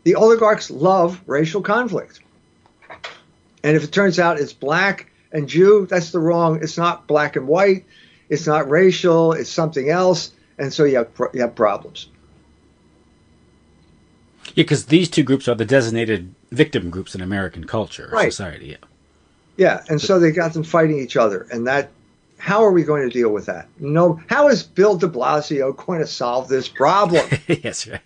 S2: The oligarchs love racial conflict. And if it turns out it's black and Jew, that's the wrong. It's not black and white. It's not racial. It's something else. And so you have you have problems.
S1: Yeah, because these two groups are the designated victim groups in American culture right. society. Yeah.
S2: Yeah, and so they got them fighting each other, and that. How are we going to deal with that? No. How is Bill De Blasio going to solve this problem?
S1: yes, right.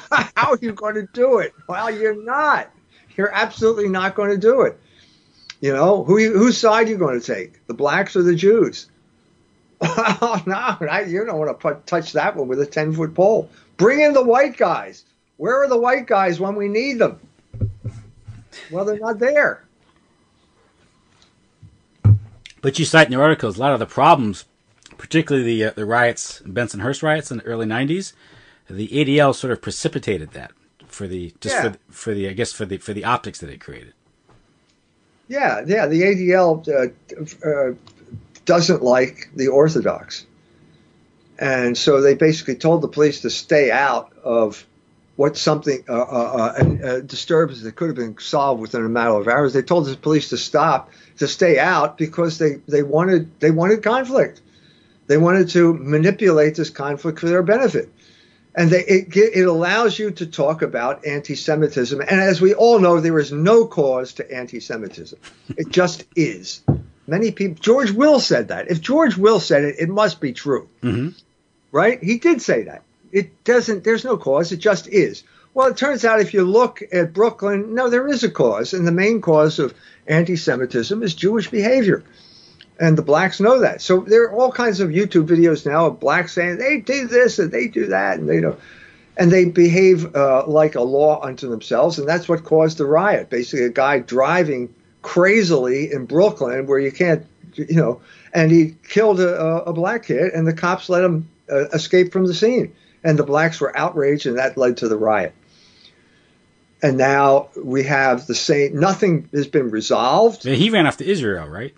S2: how are you going to do it? Well, you're not. You're absolutely not going to do it. You know, who whose side are you going to take? The blacks or the Jews? oh, no, you don't want to put, touch that one with a 10 foot pole. Bring in the white guys. Where are the white guys when we need them? Well, they're not there.
S1: But you cite in your articles a lot of the problems, particularly the uh, the riots, Bensonhurst riots in the early '90s. The ADL sort of precipitated that for the just yeah. for, for the I guess for the for the optics that it created.
S2: Yeah, yeah. The ADL uh, uh, doesn't like the Orthodox, and so they basically told the police to stay out of what something uh, uh, uh, uh disturbance that could have been solved within a matter of hours. They told the police to stop, to stay out because they, they wanted they wanted conflict. They wanted to manipulate this conflict for their benefit and they, it, it allows you to talk about anti-Semitism. And as we all know, there is no cause to anti-Semitism. It just is. Many people. George Will said that. If George Will said it, it must be true, mm-hmm. right? He did say that. It doesn't. There's no cause. It just is. Well, it turns out if you look at Brooklyn, no, there is a cause, and the main cause of anti-Semitism is Jewish behavior and the blacks know that. So there are all kinds of YouTube videos now of blacks saying they do this and they do that, and they know, and they behave uh, like a law unto themselves, and that's what caused the riot. Basically, a guy driving crazily in Brooklyn where you can't, you know, and he killed a, a black kid, and the cops let him uh, escape from the scene, and the blacks were outraged, and that led to the riot. And now we have the same. Nothing has been resolved.
S1: He ran off to Israel, right?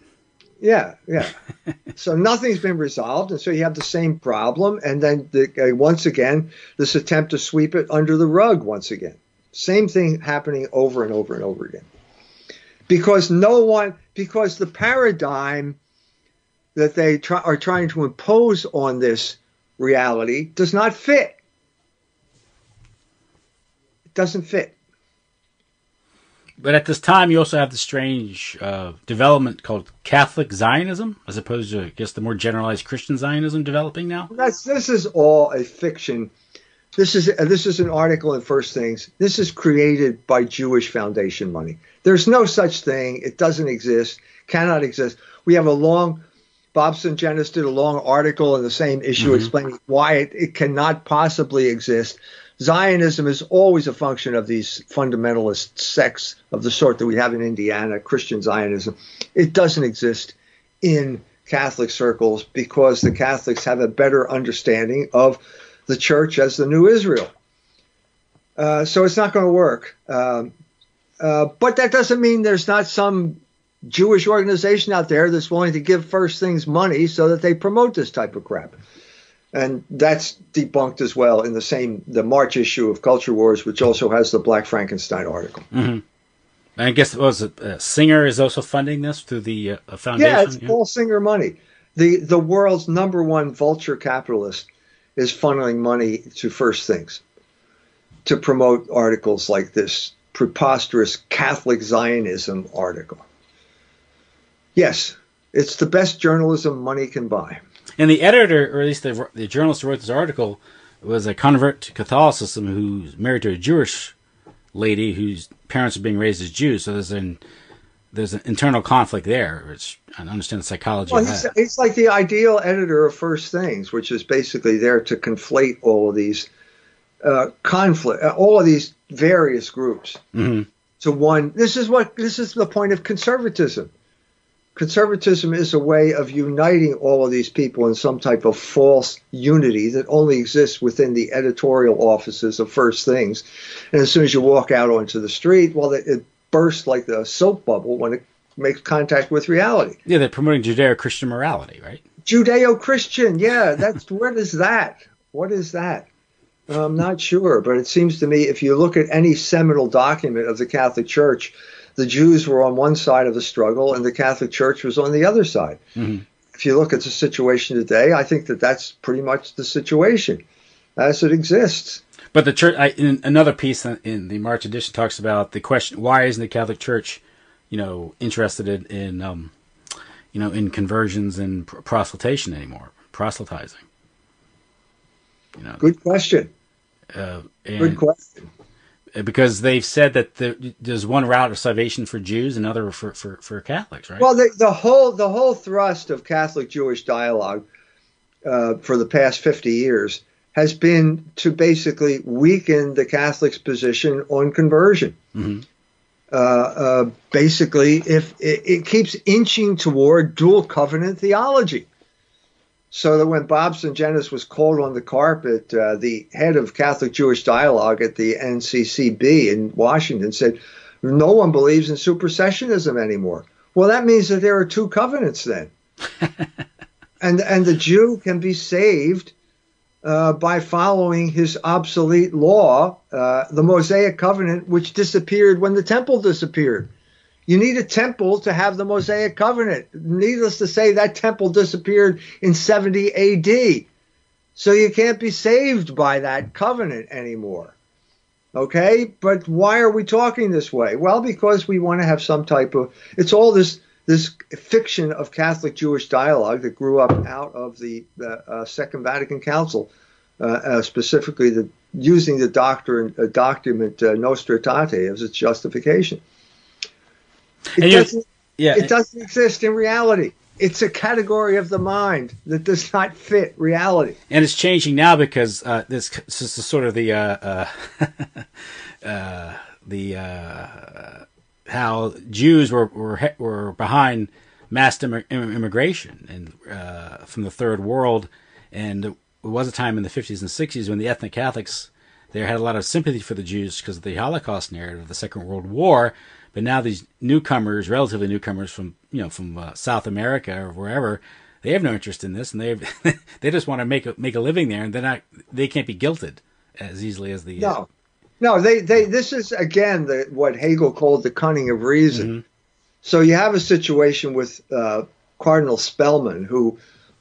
S2: Yeah, yeah. so nothing's been resolved, and so you have the same problem, and then the, uh, once again this attempt to sweep it under the rug once again. Same thing happening over and over and over again, because no one, because the paradigm that they try, are trying to impose on this reality does not fit. It doesn't fit.
S1: But at this time, you also have the strange uh, development called Catholic Zionism, as opposed to, I guess, the more generalized Christian Zionism developing now.
S2: That's this is all a fiction. This is uh, this is an article in First Things. This is created by Jewish Foundation money. There's no such thing. It doesn't exist. Cannot exist. We have a long. Bob Sungenis did a long article in the same issue mm-hmm. explaining why it, it cannot possibly exist Zionism is always a function of these fundamentalist sects of the sort that we have in Indiana, Christian Zionism. It doesn't exist in Catholic circles because the Catholics have a better understanding of the church as the new Israel. Uh, so it's not going to work. Um, uh, but that doesn't mean there's not some Jewish organization out there that's willing to give First Things money so that they promote this type of crap. And that's debunked as well in the same the March issue of Culture Wars, which also has the Black Frankenstein article.
S1: Mm-hmm. I guess was it uh, Singer is also funding this through the uh, foundation.
S2: Yeah, it's yeah. all Singer money. The the world's number one vulture capitalist is funneling money to First Things to promote articles like this preposterous Catholic Zionism article. Yes, it's the best journalism money can buy.
S1: And the editor, or at least the, the journalist who wrote this article, was a convert to Catholicism who's married to a Jewish lady whose parents are being raised as Jews. So there's an there's an internal conflict there. Which I understand the psychology well,
S2: he's, he's, like the ideal editor of First Things, which is basically there to conflate all of these uh, conflict, uh, all of these various groups mm-hmm. to one. This is what this is the point of conservatism conservatism is a way of uniting all of these people in some type of false unity that only exists within the editorial offices of First Things. And as soon as you walk out onto the street, well, it, it bursts like the soap bubble when it makes contact with reality.
S1: Yeah, they're promoting Judeo-Christian morality, right?
S2: Judeo-Christian, yeah. That's what is that? What is that? I'm not sure, but it seems to me if you look at any seminal document of the Catholic Church, the Jews were on one side of the struggle and the Catholic Church was on the other side. Mm-hmm. If you look at the situation today, I think that that's pretty much the situation as it exists.
S1: But the church, I, in another piece in the March edition, talks about the question: Why isn't the Catholic Church, you know, interested in, in um, you know, in conversions and proselytation anymore, proselytizing?
S2: You know, good question. Uh, good question
S1: because they've said that there's one route of salvation for Jews, and another for, for, for Catholics, right?
S2: Well, the, the whole the whole thrust of Catholic Jewish dialogue uh, for the past 50 years has been to basically weaken the Catholics' position on conversion. Mm-hmm. Uh, uh, basically, if it, it keeps inching toward dual covenant theology. So that when Bob Sungenis was called on the carpet, uh, the head of Catholic Jewish Dialogue at the NCCB in Washington said, No one believes in supersessionism anymore. Well, that means that there are two covenants then. and, and the Jew can be saved uh, by following his obsolete law, uh, the Mosaic covenant, which disappeared when the temple disappeared. You need a temple to have the Mosaic covenant. Needless to say, that temple disappeared in 70 AD. So you can't be saved by that covenant anymore. Okay? But why are we talking this way? Well, because we want to have some type of it's all this this fiction of Catholic Jewish dialogue that grew up out of the uh, Second Vatican Council, uh, uh, specifically the using the doctrine, uh, document uh, Nostra Aetate as its justification. It doesn't, yeah, it doesn't exist in reality. It's a category of the mind that does not fit reality.
S1: And it's changing now because uh, this, this is sort of the uh, uh, uh the uh, how Jews were were were behind mass immigration and uh, from the third world, and it was a time in the 50s and 60s when the ethnic Catholics there had a lot of sympathy for the Jews because of the Holocaust narrative of the Second World War but now these newcomers, relatively newcomers from you know from uh, South America or wherever, they have no interest in this, and they they just want to make a make a living there, and they're not they can't be guilted as easily as the
S2: no. Uh, no, they, they. This is again the, what Hegel called the cunning of reason. Mm-hmm. So you have a situation with uh, Cardinal Spellman, who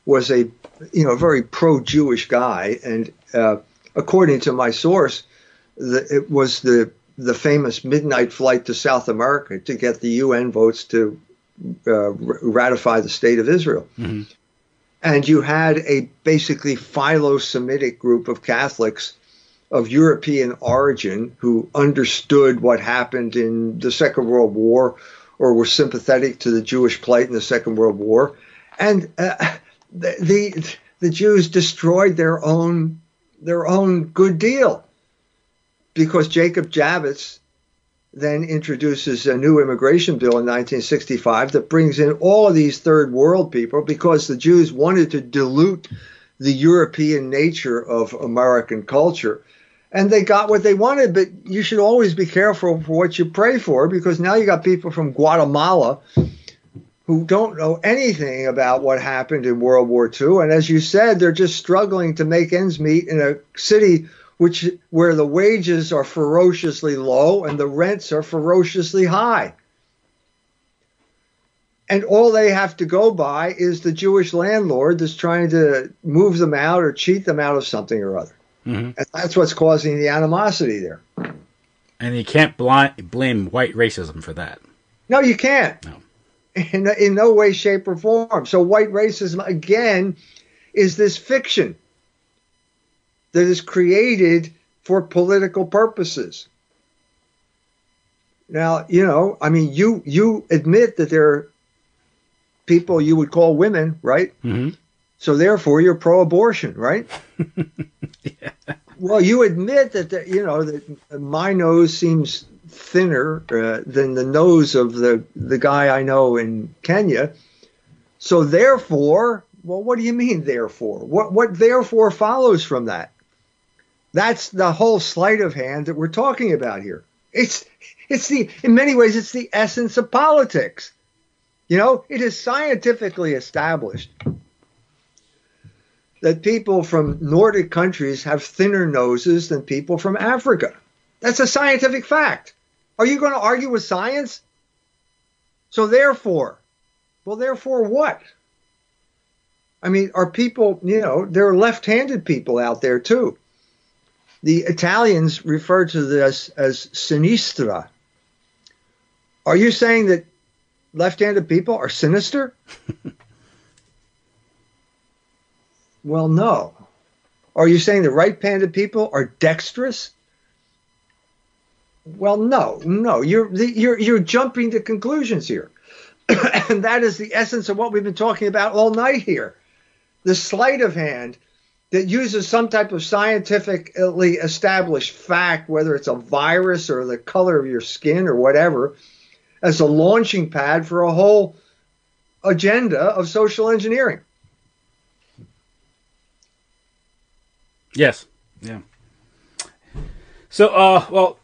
S2: was a you know a very pro-Jewish guy, and uh, according to my source, the, it was the the famous midnight flight to South America to get the UN votes to uh, ratify the state of Israel. Mm-hmm. And you had a basically philo Semitic group of Catholics of European origin who understood what happened in the Second World War or were sympathetic to the Jewish plight in the Second World War. And uh, the, the, the Jews destroyed their own their own good deal because Jacob Javits then introduces a new immigration bill in 1965 that brings in all of these third world people because the Jews wanted to dilute the European nature of American culture. And they got what they wanted, but you should always be careful for what you pray for because now you got people from Guatemala who don't know anything about what happened in World War II. And as you said, they're just struggling to make ends meet in a city which where the wages are ferociously low and the rents are ferociously high. And all they have to go by is the Jewish landlord that's trying to move them out or cheat them out of something or other. Mm-hmm. And that's what's causing the animosity there.
S1: And you can't blind, blame white racism for that.
S2: No, you can't. No. In, in no way, shape, or form. So, white racism, again, is this fiction that is created for political purposes. Now, you know, I mean, you you admit that there are people you would call women, right? Mm-hmm. So therefore, you're pro-abortion, right? yeah. Well, you admit that the, you know that my nose seems thinner uh, than the nose of the the guy I know in Kenya. So therefore, well, what do you mean therefore? What what therefore follows from that? That's the whole sleight of hand that we're talking about here. It's it's the in many ways it's the essence of politics. You know, it is scientifically established that people from Nordic countries have thinner noses than people from Africa. That's a scientific fact. Are you going to argue with science? So therefore, well, therefore what? I mean, are people, you know, there are left-handed people out there too. The Italians refer to this as sinistra. Are you saying that left-handed people are sinister? well, no. Are you saying the right-handed people are dexterous? Well, no, no. You're you're you're jumping to conclusions here, and that is the essence of what we've been talking about all night here. The sleight of hand that uses some type of scientifically established fact, whether it's a virus or the color of your skin or whatever, as a launching pad for a whole agenda of social engineering.
S1: Yes. Yeah. So, uh, well,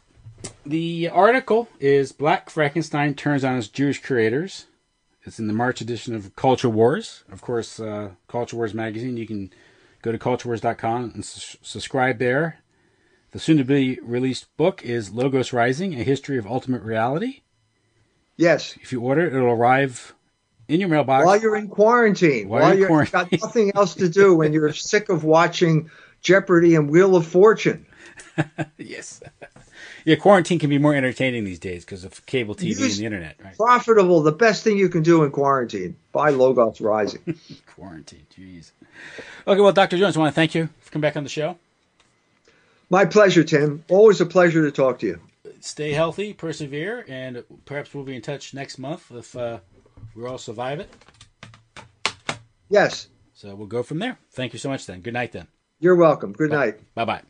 S1: the article is Black Frankenstein Turns on Its Jewish Creators. It's in the March edition of Culture Wars. Of course, uh, Culture Wars magazine. You can Go to culturewars.com and su- subscribe there. The soon to be released book is Logos Rising, A History of Ultimate Reality.
S2: Yes.
S1: If you order it, it'll arrive in your mailbox.
S2: While you're in quarantine. While, while you're, you've got nothing else to do when you're sick of watching Jeopardy and Wheel of Fortune.
S1: yes. Yeah, quarantine can be more entertaining these days because of cable TV and the internet.
S2: Right? Profitable, the best thing you can do in quarantine. Buy Logos Rising.
S1: quarantine, jeez. Okay, well, Dr. Jones, I want to thank you for coming back on the show.
S2: My pleasure, Tim. Always a pleasure to talk to you.
S1: Stay healthy, persevere, and perhaps we'll be in touch next month if uh, we all survive it.
S2: Yes.
S1: So we'll go from there. Thank you so much then. Good night then.
S2: You're welcome. Good
S1: bye.
S2: night.
S1: Bye bye.